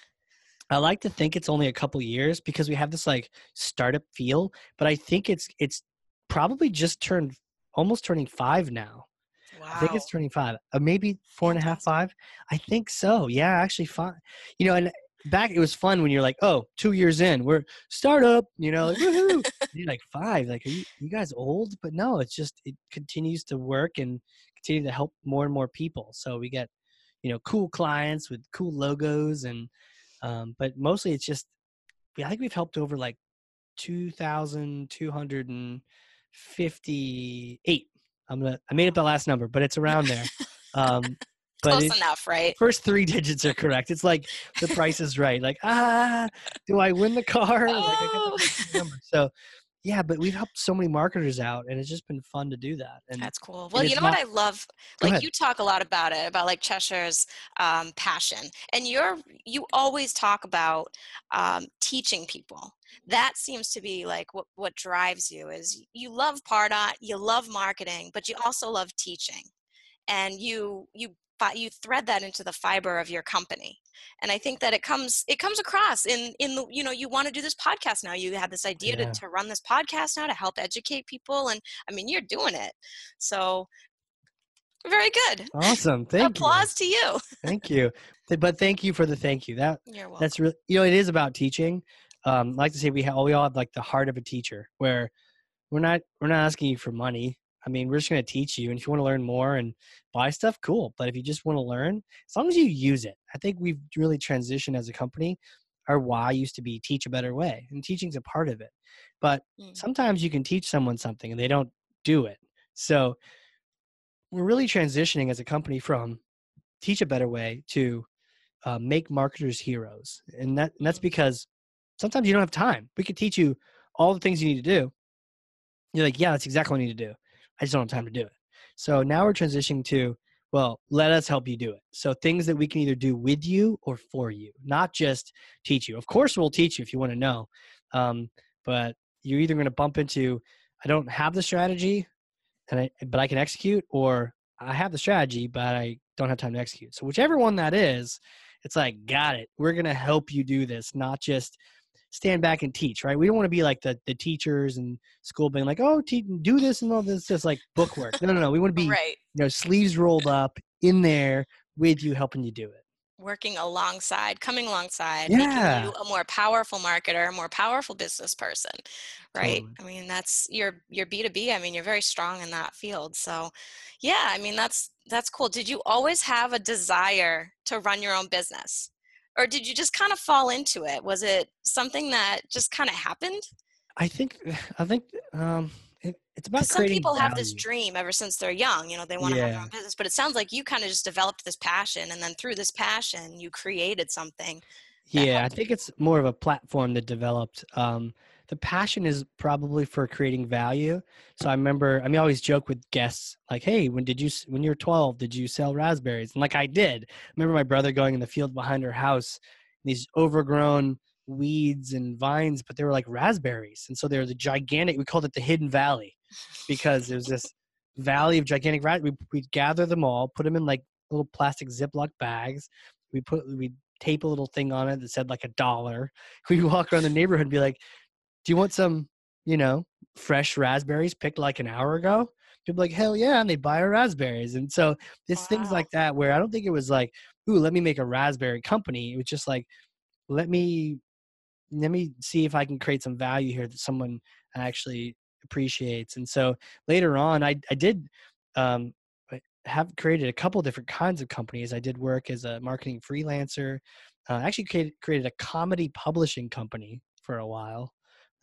I like to think it's only a couple years because we have this like startup feel, but I think it's it's probably just turned almost turning five now. Wow. I think it's turning five, uh, maybe four and a half, five. I think so. Yeah, actually, five. You know, and back it was fun when you're like, oh, two years in, we're startup. You know, like, woohoo! you're like five. Like, are you, you guys old? But no, it's just it continues to work and continue to help more and more people. So we get, you know, cool clients with cool logos and, um, but mostly it's just, I think we've helped over like two thousand two hundred and fifty-eight I'm gonna I made up the last number, but it's around there. Um,
but Close enough, right?
First three digits are correct. It's like the price is right. Like ah, do I win the car? Oh. Like, so yeah, but we've helped so many marketers out, and it's just been fun to do that. And
that's cool. Well, you know not, what I love? Like you talk a lot about it, about like Cheshire's um, passion, and you're you always talk about um, teaching people. That seems to be like what what drives you is you love Pardot, you love marketing, but you also love teaching, and you you you thread that into the fiber of your company. And i think that it comes it comes across in in the you know you want to do this podcast now you have this idea yeah. to, to run this podcast now to help educate people and i mean you're doing it. So very good.
Awesome thank
applause you. to you.
Thank you. But thank you for the thank you. That that's really you know it is about teaching. Um I like to say we have we all have like the heart of a teacher where we're not we're not asking you for money I mean, we're just going to teach you. And if you want to learn more and buy stuff, cool. But if you just want to learn, as long as you use it, I think we've really transitioned as a company. Our why used to be teach a better way, and teaching's a part of it. But mm. sometimes you can teach someone something and they don't do it. So we're really transitioning as a company from teach a better way to uh, make marketers heroes. And, that, and that's mm. because sometimes you don't have time. We could teach you all the things you need to do. You're like, yeah, that's exactly what I need to do. I just don't have time to do it. So now we're transitioning to, well, let us help you do it. So things that we can either do with you or for you, not just teach you. Of course, we'll teach you if you want to know. Um, but you're either going to bump into, I don't have the strategy, and I, but I can execute, or I have the strategy, but I don't have time to execute. So whichever one that is, it's like, got it. We're gonna help you do this, not just stand back and teach, right? We don't want to be like the the teachers and school being like, oh, te- do this and all this, just like book work. No, no, no. We want to be,
right.
you know, sleeves rolled up in there with you, helping you do it.
Working alongside, coming alongside,
Yeah.
making you a more powerful marketer, a more powerful business person, right?
Totally.
I mean, that's your your B two B. I mean, you're very strong in that field. So, yeah, I mean, that's that's cool. Did you always have a desire to run your own business, or did you just kind of fall into it? Was it something that just kind of happened?
I think, I think, um, it, it's about
some people have this dream ever since they're young. You know, they want to have their own business, but it sounds like you kind of just developed this passion, and then through this passion, you created something.
Yeah, I think it's more of a platform that developed. Um, the passion is probably for creating value. So I remember, I mean, I always joke with guests like, "Hey, when did you when you were 12, did you sell raspberries?" And like I did. I remember my brother going in the field behind our house, these overgrown weeds and vines, but they were like raspberries, and so they were the gigantic. We called it the hidden valley because it was this valley of gigantic rat. We we'd gather them all, put them in like little plastic Ziploc bags. We put we tape a little thing on it that said like a dollar. We walk around the neighborhood and be like, "Do you want some, you know, fresh raspberries picked like an hour ago?" People like, "Hell yeah!" And they buy our raspberries. And so it's things like that where I don't think it was like, "Ooh, let me make a raspberry company." It was just like, "Let me, let me see if I can create some value here that someone actually appreciates." And so later on, I I did. Um, have created a couple different kinds of companies. I did work as a marketing freelancer. Uh, actually created, created a comedy publishing company for a while.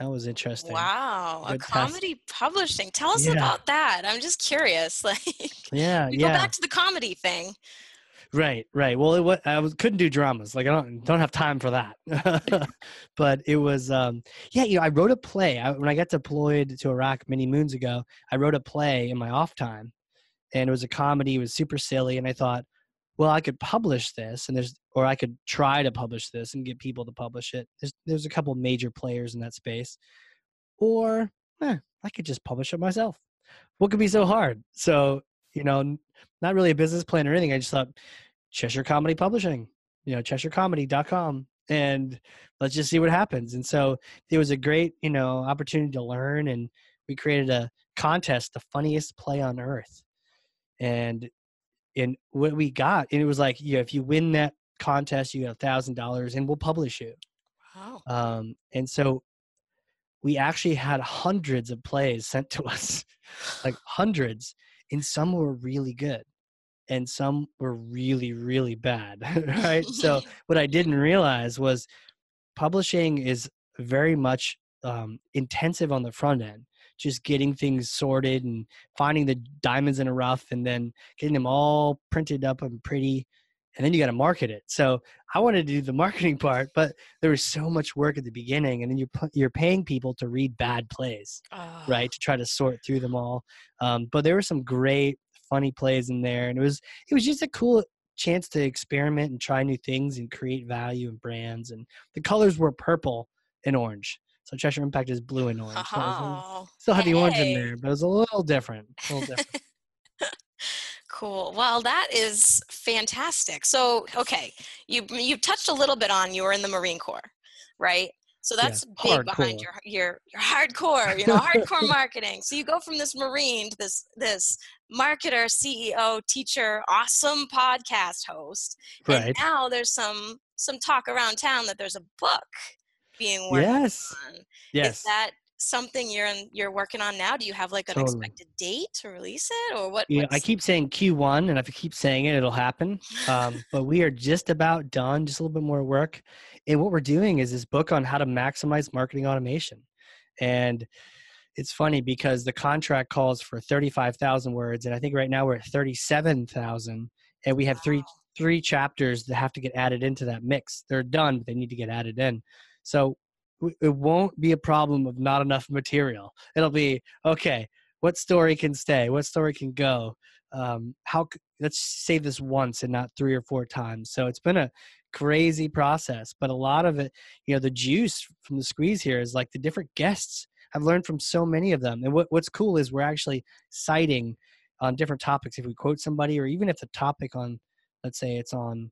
That was interesting.
Wow, a
Good test.
comedy publishing. Tell us
Yeah.
about that. I'm just curious. Like,
Yeah,
you go back to the comedy thing.
Right, right. Well, it was, I was couldn't do dramas. Like I don't don't have time for that. but it was um yeah, you know, I wrote a play. I, when I got deployed to Iraq many moons ago, I wrote a play in my off time. And it was a comedy, it was super silly and I thought, well, I could publish this and there's or I could try to publish this and get people to publish it. There's there's a couple major players in that space. Or eh, I could just publish it myself. What could be so hard? So, you know, not really a business plan or anything. I just thought Cheshire Comedy Publishing, you know, CheshireComedy.com, and let's just see what happens. And so it was a great, you know, opportunity to learn, and we created a contest, the funniest play on earth, and and what we got, and it was like, you know, if you win that contest, you get a thousand dollars, and we'll publish you.
Wow.
Um, and so we actually had hundreds of plays sent to us, like hundreds, and some were really good, and some were really, really bad. right. So what I didn't realize was publishing is very much um, intensive on the front end just getting things sorted and finding the diamonds in a rough and then getting them all printed up and pretty and then you got to market it. So i wanted to do the marketing part but there was so much work at the beginning and then you're, you're paying people to read bad plays
Oh,
right to try to sort through them all. Um, but there were some great funny plays in there and it was it was just a cool chance to experiment and try new things and create value and brands and the colors were purple and orange. So cheshire impact is blue and orange so
Oh,
still had the orange in there but it was a little different a little different
Cool. Well, that is fantastic. So, okay, you you touched a little bit on you were in the Marine Corps, right? So
Yeah,
that's big behind your your your hardcore, you know, hardcore marketing. So you go from this Marine to this this marketer, CEO, teacher, awesome podcast host, and now there's some some talk around town that there's a book being worked
yes
on.
yes
Is that something you're in, you're working on now? Do you have like an
Totally.
expected date to release it, or what?
Yeah, I keep saying Q1, and if I keep saying it, it'll happen. Um, but we are just about done, just a little bit more work. And what we're doing is this book on how to maximize marketing automation. And it's funny because the contract calls for 35,000 words, and I think right now we're at 37,000, and we have three
Wow.
three chapters that have to get added into that mix. They're done, but they need to get added in. So it won't be a problem of not enough material. It'll be okay. What story can stay? What story can go? Um, how? Let's say this once and not three or four times. So it's been a crazy process, but a lot of it, you know, the juice from the squeeze here is like the different guests. I've learned from so many of them, and what, what's cool is we're actually citing on different topics. If we quote somebody, or even if the topic on, let's say it's on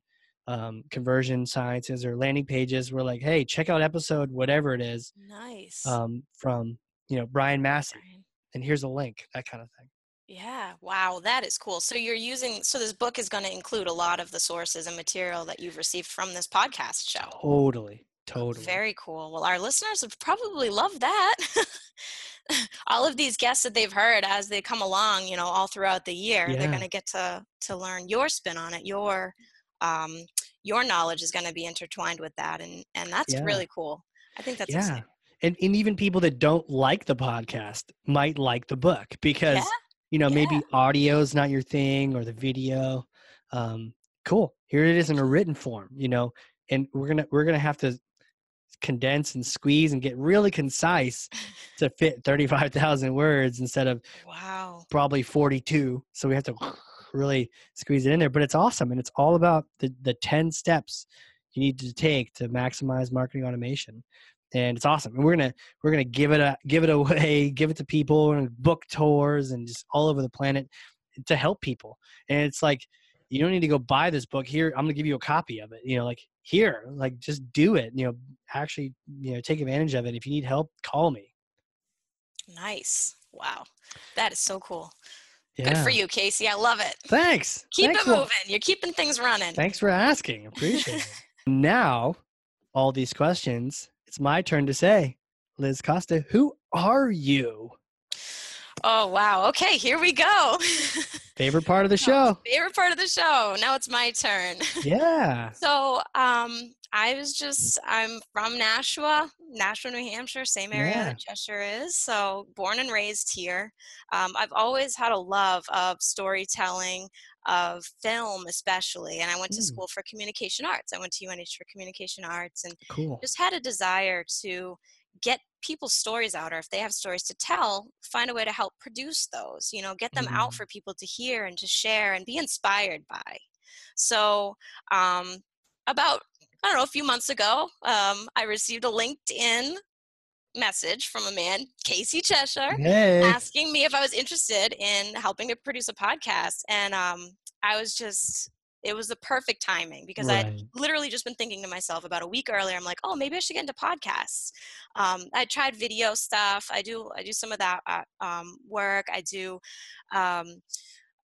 um, conversion sciences or landing pages, we're like, hey, check out episode whatever it is
Nice.
um, from you know Brian Massey,
Brian.
and here's a link, that kind of thing.
Yeah, wow, that is cool. So you're using, so this book is going to include a lot of the sources and material that you've received from this podcast show.
Totally, totally.
Very cool. Well, our listeners would probably love that. all of these guests that they've heard as they come along, you know, all throughout the year, they're going to get to to learn your spin on it. Your um, your knowledge is going to be intertwined with that, and and that's
Yeah.
really cool. I think that's
yeah.
exciting.
And, and even people that don't like the podcast might like the book because
Yeah,
you know maybe audio is not your thing or the video um, cool here it is in a written form you know and we're gonna we're gonna have to condense and squeeze and get really concise to fit 35000 words instead of
Wow.
probably 42 so we have to really squeeze it in there but it's awesome and it's all about the the 10 steps you need to take to maximize marketing automation and it's awesome and we're gonna we're gonna give it a give it away give it to people and book tours and just all over the planet to help people and it's like you don't need to go buy this book here i'm gonna give you a copy of it you know like here like just do it you know actually you know take advantage of it if you need help call me
Nice. Wow. That is so cool.
Yeah
Good for you, Casey. I love it.
thanks
Keep
Thanks
it moving. You're keeping things running.
Thanks for asking. Appreciate it. Now, all these questions, it's my turn to say, Liz Costa, who are you?
Oh, wow. Okay, here we go.
Favorite part of the show?
Favorite part of the show. Now it's my turn.
Yeah.
So, um, I was just, I'm from Nashua, Nashua, New Hampshire, same area
Yeah.
that Cheshire is. So, born and raised here. Um, I've always had a love of storytelling, of film, especially. And I went to
Mm.
school for communication arts. I went to UNH for communication arts and
Cool.
just had a desire to get people's stories out or if they have stories to tell find a way to help produce those you know get them out
Mhm.
for people to hear and to share and be inspired by so um, about i don't know a few months ago um, i received a linkedin message from a man casey cheshire
Hey.
asking me if I was interested in helping to produce a podcast. And um, I was just, it was the perfect timing because
Right.
literally just been thinking to myself about a week earlier. I'm like, oh, maybe I should get into podcasts. Um, I tried video stuff. I do, I do some of that uh, um, work. I do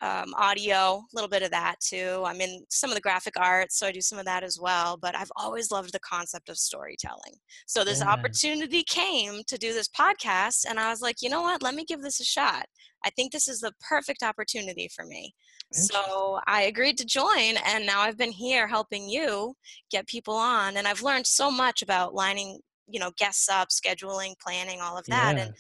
um, audio, a little bit of that too. I'm in some of the graphic arts, so I do some of that as well. But I've always loved the concept of storytelling. So this
Yeah.
opportunity came to do this podcast, and I was like, you know what? Let me give this a shot. I think this is the perfect opportunity for me. So I agreed to join, and now I've been here helping you get people on, and I've learned so much about lining, you know, guests up, scheduling, planning, all of that,
Yeah.
and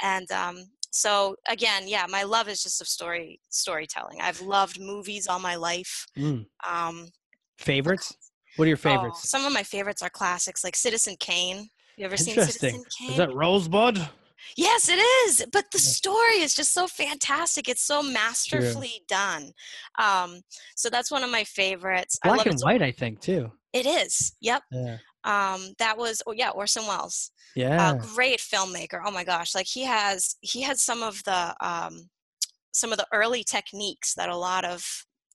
and um, so again, yeah, my love is just of story storytelling. I've loved movies all my life.
Mm.
Um,
Favorites? What are your
oh,
favorites?
some of my favorites are classics, like Citizen Kane. You ever seen Citizen Kane?
Is that Rosebud?
Yes, it is. But the story is just so fantastic. It's so masterfully done. Um, so that's one of my favorites. I
Black
love
and
it.
white, I think, too.
It is. Yep.
Yeah.
Um, that was oh yeah, Orson Welles.
Yeah.
A great filmmaker. Oh my gosh, like he has he has some of the um, some of the early techniques that a lot of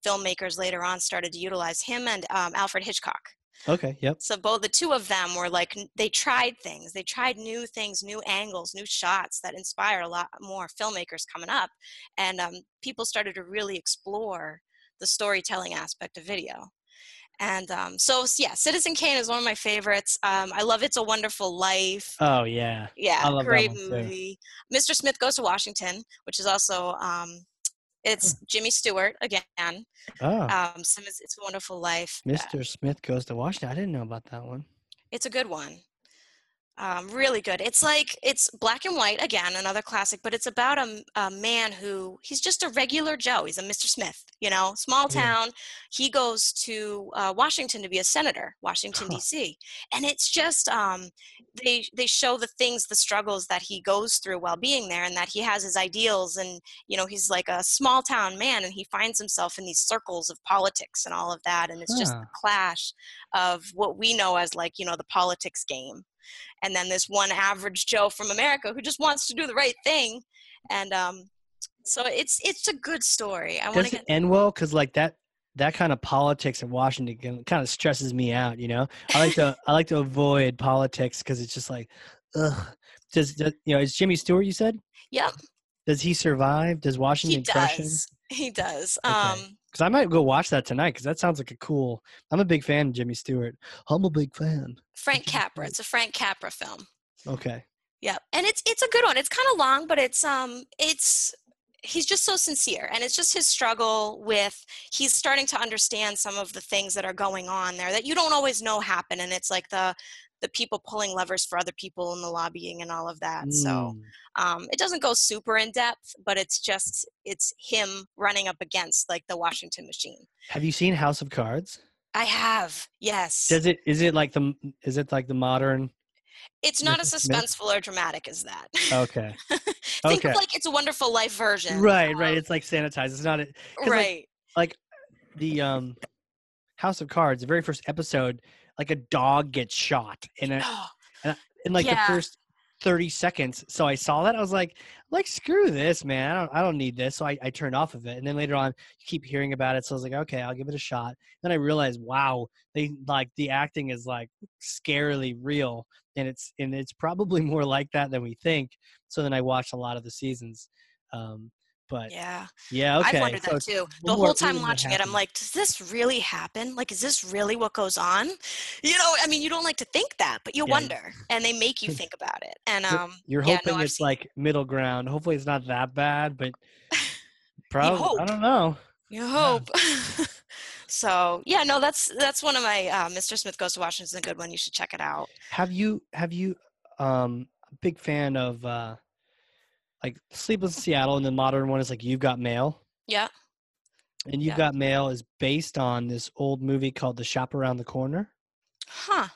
filmmakers later on started to utilize. Him and um, Alfred Hitchcock.
okay. Yep.
So both the two of them were like they tried things. They tried new things, new angles, new shots that inspired a lot more filmmakers coming up, and um, people started to really explore the storytelling aspect of video. And um, so yeah, Citizen Kane is one of my favorites. Um, I love It's a Wonderful Life.
Oh, yeah.
Yeah, great
too.
movie. Mr. Smith Goes to Washington, which is also um, it's Jimmy Stewart again.
Oh,
Um, It's a Wonderful Life. Uh,
Mr. Smith goes to Washington. I didn't know about that one.
It's a good one. Um, really good. It's like it's black and white again, another classic, but it's about a man who he's just a regular Joe. He's a Mr. Smith, you know, small
Yeah.
town. He goes to uh, Washington to be a senator, Washington
Huh.
D.C., and it's just um, they they show the things, the struggles that he goes through while being there, and that he has his ideals, and you know, he's like a small town man, and he finds himself in these circles of politics and all of that, and it's just the clash of what we know as like you know the politics game and then this one average joe from america who just wants to do the right thing and um So it's it's a good story. I want to get.
end well? Because like that that kind of politics in Washington kind of stresses me out. You know, I like to I like to avoid politics because it's just like, ugh. Does, does you know? Is Jimmy Stewart? You said.
Yep,
Does he survive? Does
he
Washington him?
does. He does.
Okay.
Um,
Because I might go watch that tonight. Because that sounds like a cool. I'm a big fan of Jimmy Stewart. I'm a big fan.
Frank Capra. It's a Frank Capra film.
Okay.
Yeah, and it's it's a good one. It's kind of long, but it's um it's he's just so sincere, and it's just his struggle with he's starting to understand some of the things that are going on there that you don't always know happen, and it's like the the people pulling levers for other people and the lobbying and all of that. So
Mm.
um, it doesn't go super in depth, but it's just it's him running up against like the Washington machine.
Have you seen House of Cards?
I have yes.
Does it? Is it like the? Is it like the modern?
it's not as suspenseful or dramatic as that.
Okay.
Think
okay.
of like it's a wonderful life version.
Right. Right. It's like sanitized. It's not. A, 'cause, like,
right.
the um House of Cards, the very first episode, like a dog gets shot in a, in like
Yeah.
the first 30 seconds. So I saw that. I was like, like, screw this, man. I don't I don't need this. So I, I turned off of it. And then later on you keep hearing about it. So I was like, okay, I'll give it a shot. Then I realized, wow, they like the acting is like scarily real. And it's and it's probably more like that than we think. So then I watched a lot of the seasons. Um but yeah,
yeah.
okay.
I've wondered
so
that too. The whole time watching it, I'm like, does this really happen? Like, is this really what goes on? You know, I mean, you don't like to think that, but you
Yeah.
wonder, and they make you think about it. And um,
You're
yeah,
hoping
no,
it's
seen-
like middle ground. Hopefully it's not that bad, but probably I don't know.
you hope. so yeah, no, that's that's one of my uh, Mr. Smith Goes to Washington is a good one. You should check it out.
Have you have you um a big fan of uh like Sleepless in Seattle and the modern one is like You've Got Mail.
Yeah.
And You've
Yeah.
Got Mail is based on this old movie called The Shop Around the Corner.
Huh.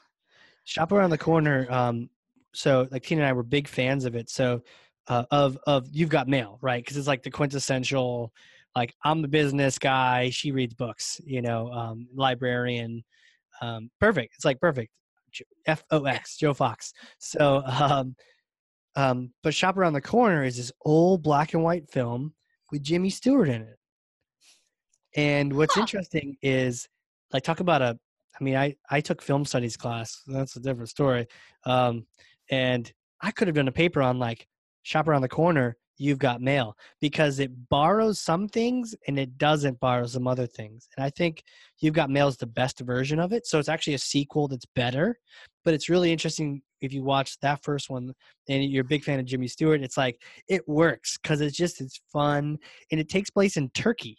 Shop Around the Corner. Um, so like Tina and I were big fans of it. So uh, of of You've Got Mail, right? Because it's like the quintessential. Like I'm the business guy. She reads books. You know, um, librarian. Um, perfect. It's like perfect. F O X. Joe Fox. So, um, um, but Shop Around the Corner is this old black and white film with Jimmy Stewart in it. And what's
Huh.
interesting is, like, talk about a. I mean, I I took film studies class. That's a different story. Um, and I could have done a paper on like shop around the corner. You've got mail because it borrows some things and it doesn't borrow some other things. And I think You've Got Mail is the best version of it. So it's actually a sequel that's better. But it's really interesting if you watch that first one and you're a big fan of Jimmy Stewart. It's like it works because it's just it's fun and it takes place in Turkey.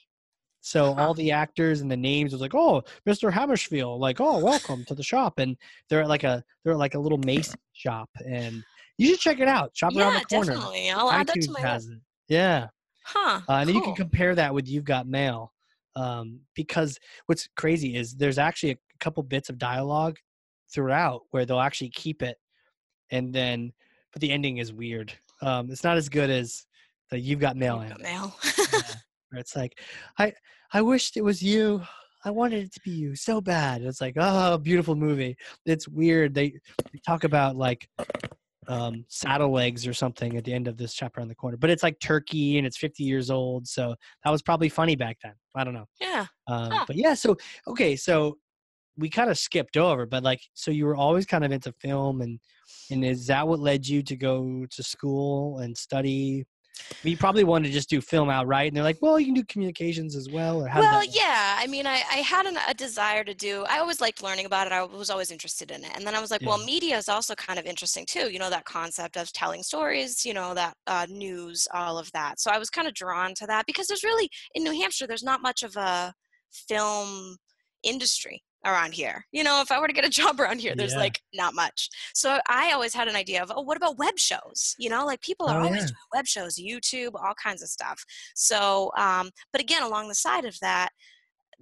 So
uh-huh.
all the actors and the names was like, oh, Mr. Hammerspiel, like, oh, welcome to the shop, and they're at like a they're at like a little Mason shop, and you should check it out. Shop around
Yeah,
the corner.
definitely. I'll add that to
iTunes
my list.
it. Yeah,
Huh.
uh, and then you can compare that with You've Got Mail, um, because what's crazy is there's actually a couple bits of dialogue throughout where they'll actually keep it, and then but the ending is weird. Um, it's not as good as the You've Got Mail
You've got
ending.
mail.
Yeah, where it's like, I I wished it was you. I wanted it to be you so bad. It's like, oh, beautiful movie. It's weird. They, they talk about like um, saddle legs or something at the end of this chapter on the corner, but it's like Turkey and it's 50 years old. So that was probably funny back then. I don't know.
yeah.
Um,
Huh.
But yeah, so okay, so we kind of skipped over, but like, so you were always kind of into film, and and is that what led you to go to school and study? You probably wanted to just do film outright, and they're like, well, you can do communications as well, or how
Well, yeah. I mean, I, I had an, a desire to do. I always liked learning about it. I was always interested in it, and then I was like, well, media is also kind of interesting too. You know, that concept of telling stories. You know, that uh, news, all of that. So I was kind of drawn to that because there's really in New Hampshire, there's not much of a film industry around here. You know, if I were to get a job around here, there's
Yeah.
like not much. So I always had an idea of, oh, what about web shows? You know, like people are
Oh,
always
yeah.
doing web shows, YouTube, all kinds of stuff. So, um, but again, along the side of that,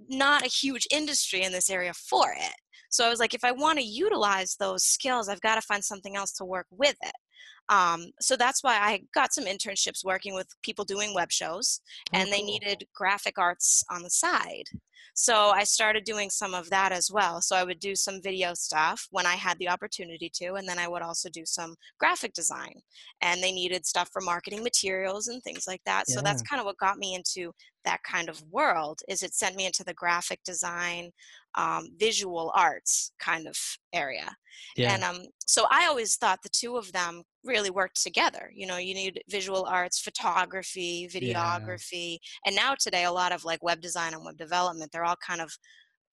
not a huge industry in this area for it. So I was like, if I want to utilize those skills, I've got to find something else to work with it. Um, so that's why I got some internships working with people doing web shows,
Oh,
and they needed graphic arts on the side. So I started doing some of that as well. So I would do some video stuff when I had the opportunity to, and then I would also do some graphic design. And they needed stuff for marketing materials and things like that. So that's kind of what got me into that kind of world. Is it sent me into the graphic design, um, visual arts kind of area.
Yeah.
And um, so I always thought the two of them really worked together. You know, you need visual arts, photography, videography, and now today a lot of like web design and web development. They're all kind of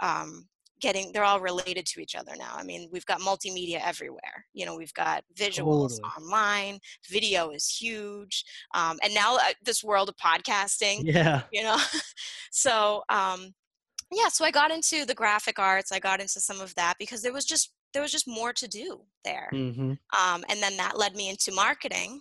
um, getting. They're all related to each other now. I mean, we've got multimedia everywhere. You know, we've got visuals
Totally.
online. Video is huge, um, and now uh, this world of podcasting
yeah.
you know so um yeah so i got into the graphic arts i got into some of that because there was just there was just more to do there.
Hmm
um, and then that led me into marketing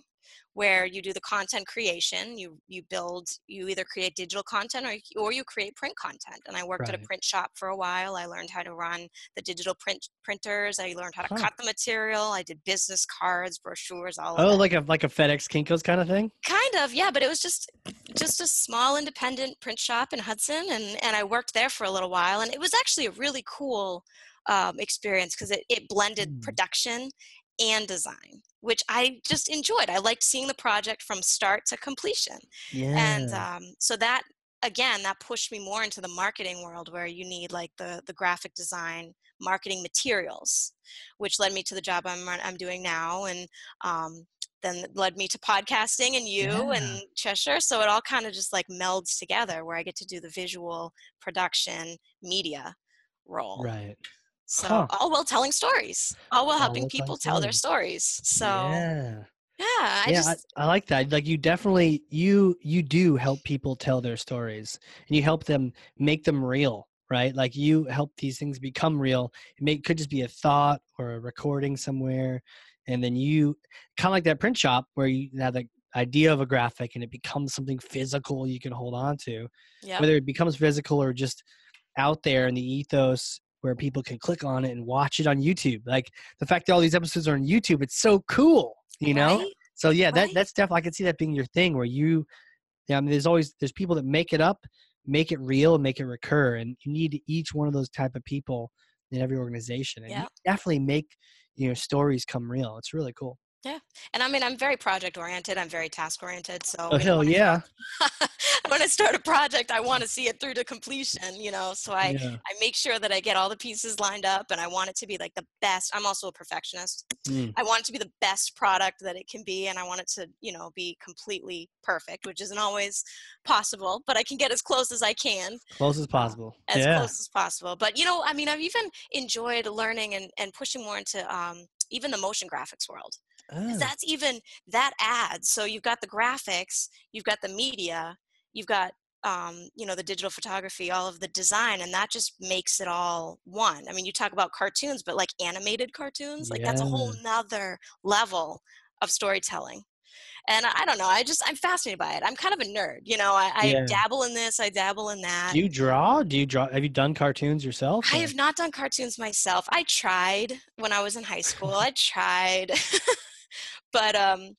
where you do the content creation you you build you either create digital content or, or you create print content. And i worked at a print shop for a while. I learned how to run the digital print printers. I learned how to
Huh.
cut the material. I did business cards brochures all
Oh,
that
like a like a FedEx Kinkos kind of thing.
kind of yeah but it was just just a small independent print shop in hudson and and i worked there for a little while and it was actually a really cool um, experience because it, it blended
Mm.
production and design which i just enjoyed i liked seeing the project from start to completion
Yeah.
and um, so that again that pushed me more into the marketing world where you need like the the graphic design marketing materials which led me to the job i'm i'm doing now and um, then led me to podcasting and you
Yeah.
and cheshire so it all kind of just like melds together where i get to do the visual production media role
right.
So
Huh.
all while telling stories all while helping
telling
people tell their stories so yeah,
yeah.
i
yeah,
just
I, I like that. Like you definitely you you do help people tell their stories, and you help them make them real, right? Like you help these things become real. It may could just be a thought or a recording somewhere, and then you kind of like that print shop where you have the idea of a graphic and it becomes something physical you can hold on to.
yeah
Whether it becomes physical or just out there in the ethos where people can click on it and watch it on YouTube. Like the fact that all these episodes are on YouTube, it's so cool, you know?
right?
So yeah, that that's definitely I can see that being your thing where you yeah, I mean there's always there's people that make it up, make it real, and make it recur. And you need each one of those type of people in every organization. And
Yeah.
you definitely make you know stories come real. It's really cool.
And I mean, I'm very project oriented. I'm very task oriented. So
Oh hell
I
yeah.
when I start a project, I want to see it through to completion, you know. So I,
yeah.
I make sure that I get all the pieces lined up and I want it to be like the best. I'm also a perfectionist.
Mm.
I want it to be the best product that it can be and I want it to, you know, be completely perfect, which isn't always possible, but I can get as close as I can,
Close as possible.
as
yeah.
close as possible. But you know, I mean, I've even enjoyed learning and, and pushing more into um, even the motion graphics world.
Oh,
that's even that adds so you've got the graphics you've got the media you've got um, you know the digital photography all of the design and that just makes it all one. I mean you talk about cartoons but like animated cartoons like that's a whole nother level of storytelling and i don't know i just i'm fascinated by it i'm kind of a nerd you know i, I
Yeah.
dabble in this i dabble in that
Do you draw? Do you draw? Have you done cartoons yourself?
I have not done cartoons myself. I tried when I was in high school. I tried. but um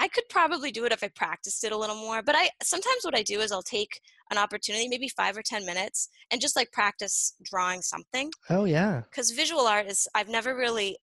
I could probably do it if I practiced it a little more. But I sometimes what I do is I'll take an opportunity, maybe 5 or 10 minutes and just like practice drawing something
Oh yeah.
cuz visual art is I've never really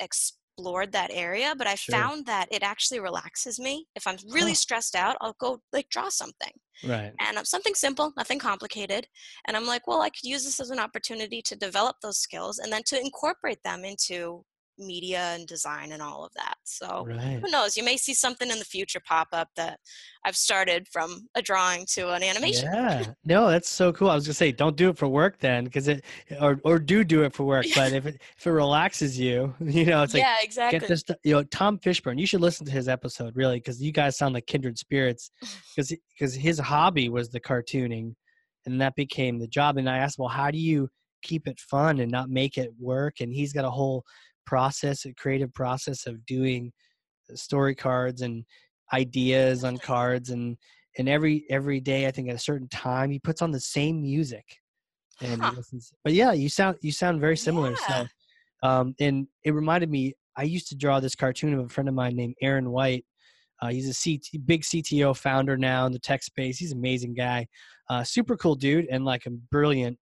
explored that area, but I
Sure.
found that it actually relaxes me. If I'm really stressed out, I'll go like draw something
Right.
and um, something simple, nothing complicated. And I'm like, well, I could use this as an opportunity to develop those skills and then to incorporate them into media and design and all of that. So
Right.
who knows? You may see something in the future pop up that I've started from a drawing to an animation.
Yeah. No, that's so cool. I was gonna say, don't do it for work then, because it, or or do do it for work. But if it if it relaxes you, you know, it's like
yeah, exactly.
get this. You know, Tom Fishburne. You should listen to his episode really, because you guys sound like kindred spirits. Because because his hobby was the cartooning, and that became the job. And I asked, well, how do you keep it fun and not make it work? And he's got a whole process, a creative process of doing story cards and ideas on cards and and every every day i think at a certain time he puts on the same music and
Huh.
listens but yeah you sound you sound very similar
Yeah.
so um and it reminded me i used to draw this cartoon of a friend of mine named aaron white Uh, he's a CT, big CTO founder now in the tech space. He's an amazing guy, uh, super cool dude, and like a brilliant.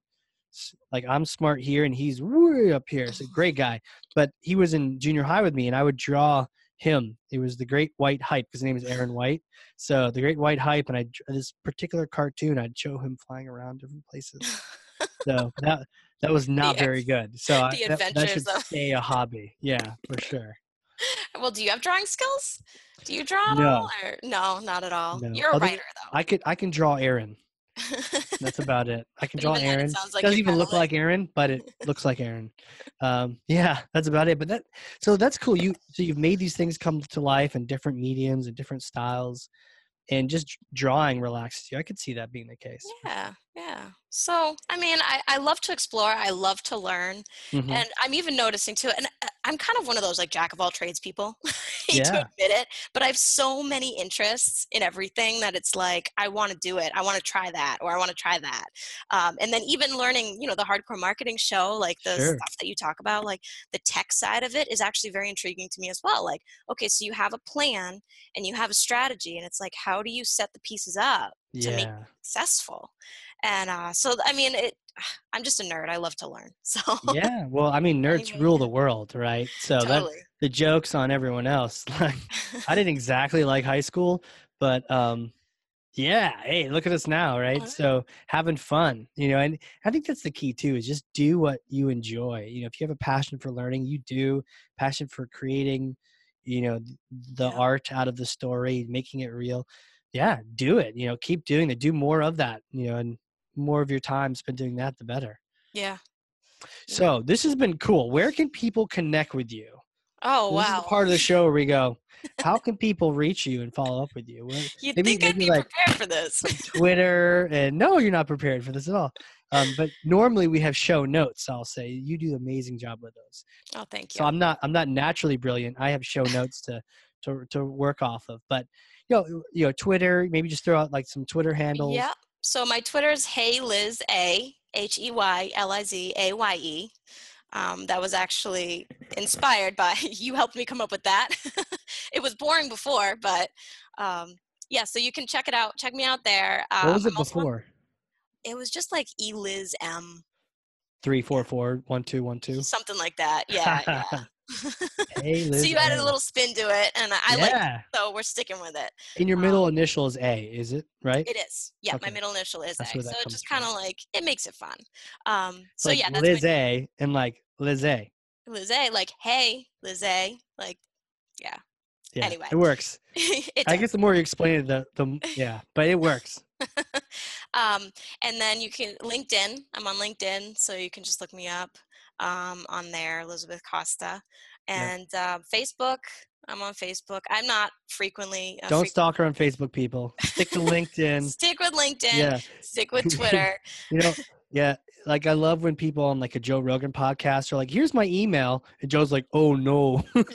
Like I'm smart here, and he's way up here. He's a great guy. But he was in junior high with me, and I would draw him. It was the Great White Hype because his name is Aaron White. So the Great White Hype, and I this particular cartoon, I'd show him flying around different places. So that that was not
ex-
very good. So I,
the
that, that should
of-
stay a hobby. Yeah, for sure.
well, do you have drawing skills? Do you draw at
No.
all? Or? No, not at all.
No.
You're a
Other-
writer though.
I could I can draw Aaron. That's about it. I can draw
even then, it
Aaron.
like
Doesn't even look like Aaron, but it looks like Aaron. Um, yeah, that's about it. But that so that's cool. You so you've made these things come to life in different mediums and different styles, and just drawing relaxes you. I could see that being the case.
yeah, yeah. So, I mean, I, I love to explore. I love to learn.
Mhm.
And I'm even noticing too, and uh, I'm kind of one of those like jack of all trades people.
Yeah.
to admit it, but I have so many interests in everything that it's like I want to do it. I want to try that, or I want to try that. Um, and then even learning, you know, the hardcore marketing show, like the
Sure.
stuff that you talk about, like the tech side of it, is actually very intriguing to me as well. Like, okay, so you have a plan and you have a strategy, and it's like, how do you set the pieces up to make
yeah.
successful? And uh, so, I mean, it. I'm just a nerd. I love to learn. So
yeah. Well, I mean, nerds
Anyway,
rule the world, right? So that the jokes on everyone else. Like I didn't exactly like high school, but um yeah, hey, look at us now, right?
Alright.
So having fun, you know, and I think that's the key too, is just do what you enjoy. You know, if you have a passion for learning, you do, passion for creating, you know, the
Yeah.
art out of the story, making it real. Yeah, do it. You know, keep doing it. Do more of that, you know, and more of your time spent doing that the better.
yeah.
So this has been cool. Where can people connect with you?
Oh
this
wow.
is part of the show where we go, how can people reach you and follow up with you? Maybe-
think I'd be
like-
prepared for this.
Twitter and no, you're not prepared for this at all. Um, but normally we have show notes. I'll say you do an amazing job with those.
oh, thank you.
So I'm not I'm not naturally brilliant. I have show notes to to to work off of. But you know you know Twitter. Maybe just throw out like some Twitter handles.
Yeah. So my Twitter's Hey Liz A H E Y L I Z A Y E. Um, that was actually inspired by you helped me come up with that. it was boring before, but um, yeah. So you can check it out. Check me out there. Um,
What was it
I'm on-
before?
it was just like E Liz M,
Three four four one two one two.
something like that. Yeah. yeah.
Liz
so you added
A.
a little spin to it, and I, I like. it. So we're sticking with it.
And your middle initial is A, is it right?
It is. Yeah,
Okay.
my middle initial is
That's
A. So it just kind of like it makes it fun. Um, so
like
yeah, that's
Liz A and like Liz A.
Liz A. Like, hey, Liz A. Like, yeah.
Yeah,
Anyway.
it works.
it
I guess the more you explain it, the the yeah, but it works.
um, and then you can LinkedIn. I'm on LinkedIn, so you can just look me up um, on there, Elizabeth Costa,
Yeah.
and uh, Facebook. I'm on Facebook. I'm not frequently. Uh,
Don't
frequent-
stalk her on Facebook, people. Stick to LinkedIn.
Stick with LinkedIn.
yeah,
Stick with Twitter.
you know, yeah. Like I love when people on like a Joe Rogan podcast are like, "Here's my email," and Joe's like, "Oh no,
Don't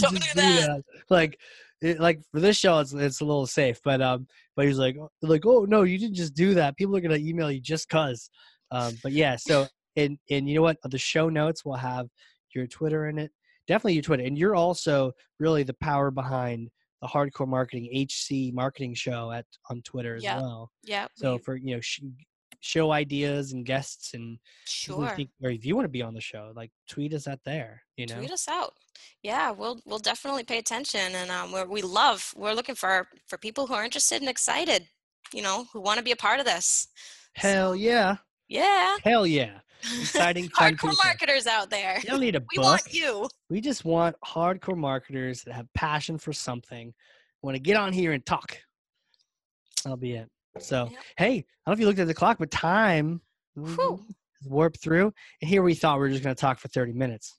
do that.
Like, it, like for this show, it's it's a little safe, but um, but he's like, like, oh no, you didn't just do that. People are gonna email you just cause. Um, but yeah, so and and you know what? The show notes will have your Twitter in it. Definitely your Twitter, and you're also really the power behind the Hard Corps Marketing HC marketing show at on Twitter as
Yeah.
well.
Yeah.
So for you know sh- show ideas and guests and
sure.
think- or if you want to be on the show, like tweet us at there. You know,
tweet us out yeah we'll we'll definitely pay attention and um we're, we love we're looking for for people who are interested and excited you know who want to be a part of this
hell yeah,
yeah
hell yeah, exciting
hardcore marketers out there
You don't need a
we
book.
want you
We just want hardcore marketers that have passion for something, want to get on here and talk. That'll be it. So,
Yep.
hey, I don't know if you looked at the clock, but time
Whew.
warped through. And here we thought we were just going to talk for 30 minutes.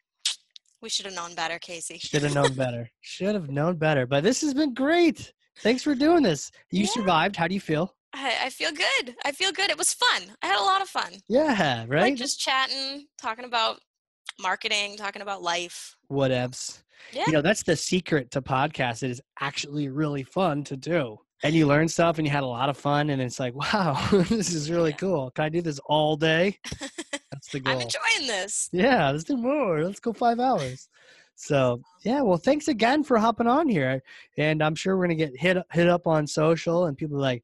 we should have known better casey
Should have known better. Should have known better. But this has been great. Thanks for doing this. You
Yeah.
survived. How do you feel?
I, I feel good i feel good it was fun i had a lot of fun
Yeah, right?
like just chatting talking about marketing talking about life
Whatevs.
Yeah.
You know, that's the secret to podcast. It is actually really fun to do. And you learn stuff and you had a lot of fun and it's like, wow, this is really
Yeah.
cool. Can I do this all day? That's the goal.
i'm enjoying this
yeah, let's do more. Let's go five hours. So yeah, well, thanks again for hopping on here, and I'm sure we're gonna get hit hit up on social, and people are like,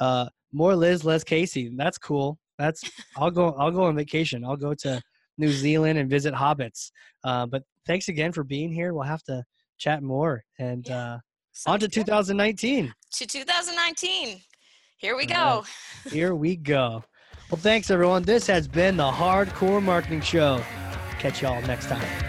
uh, more Liz, less Casey. That's cool. That's I'll go I'll go on vacation. I'll go to New Zealand and visit hobbits. Uh, but thanks again for being here. We'll have to chat more and
Yeah.
uh, on to 2019.
to 2019. Here we go.
Here we go. Well, thanks everyone. This has been the Hard Corps Marketing Show. Catch y'all next time.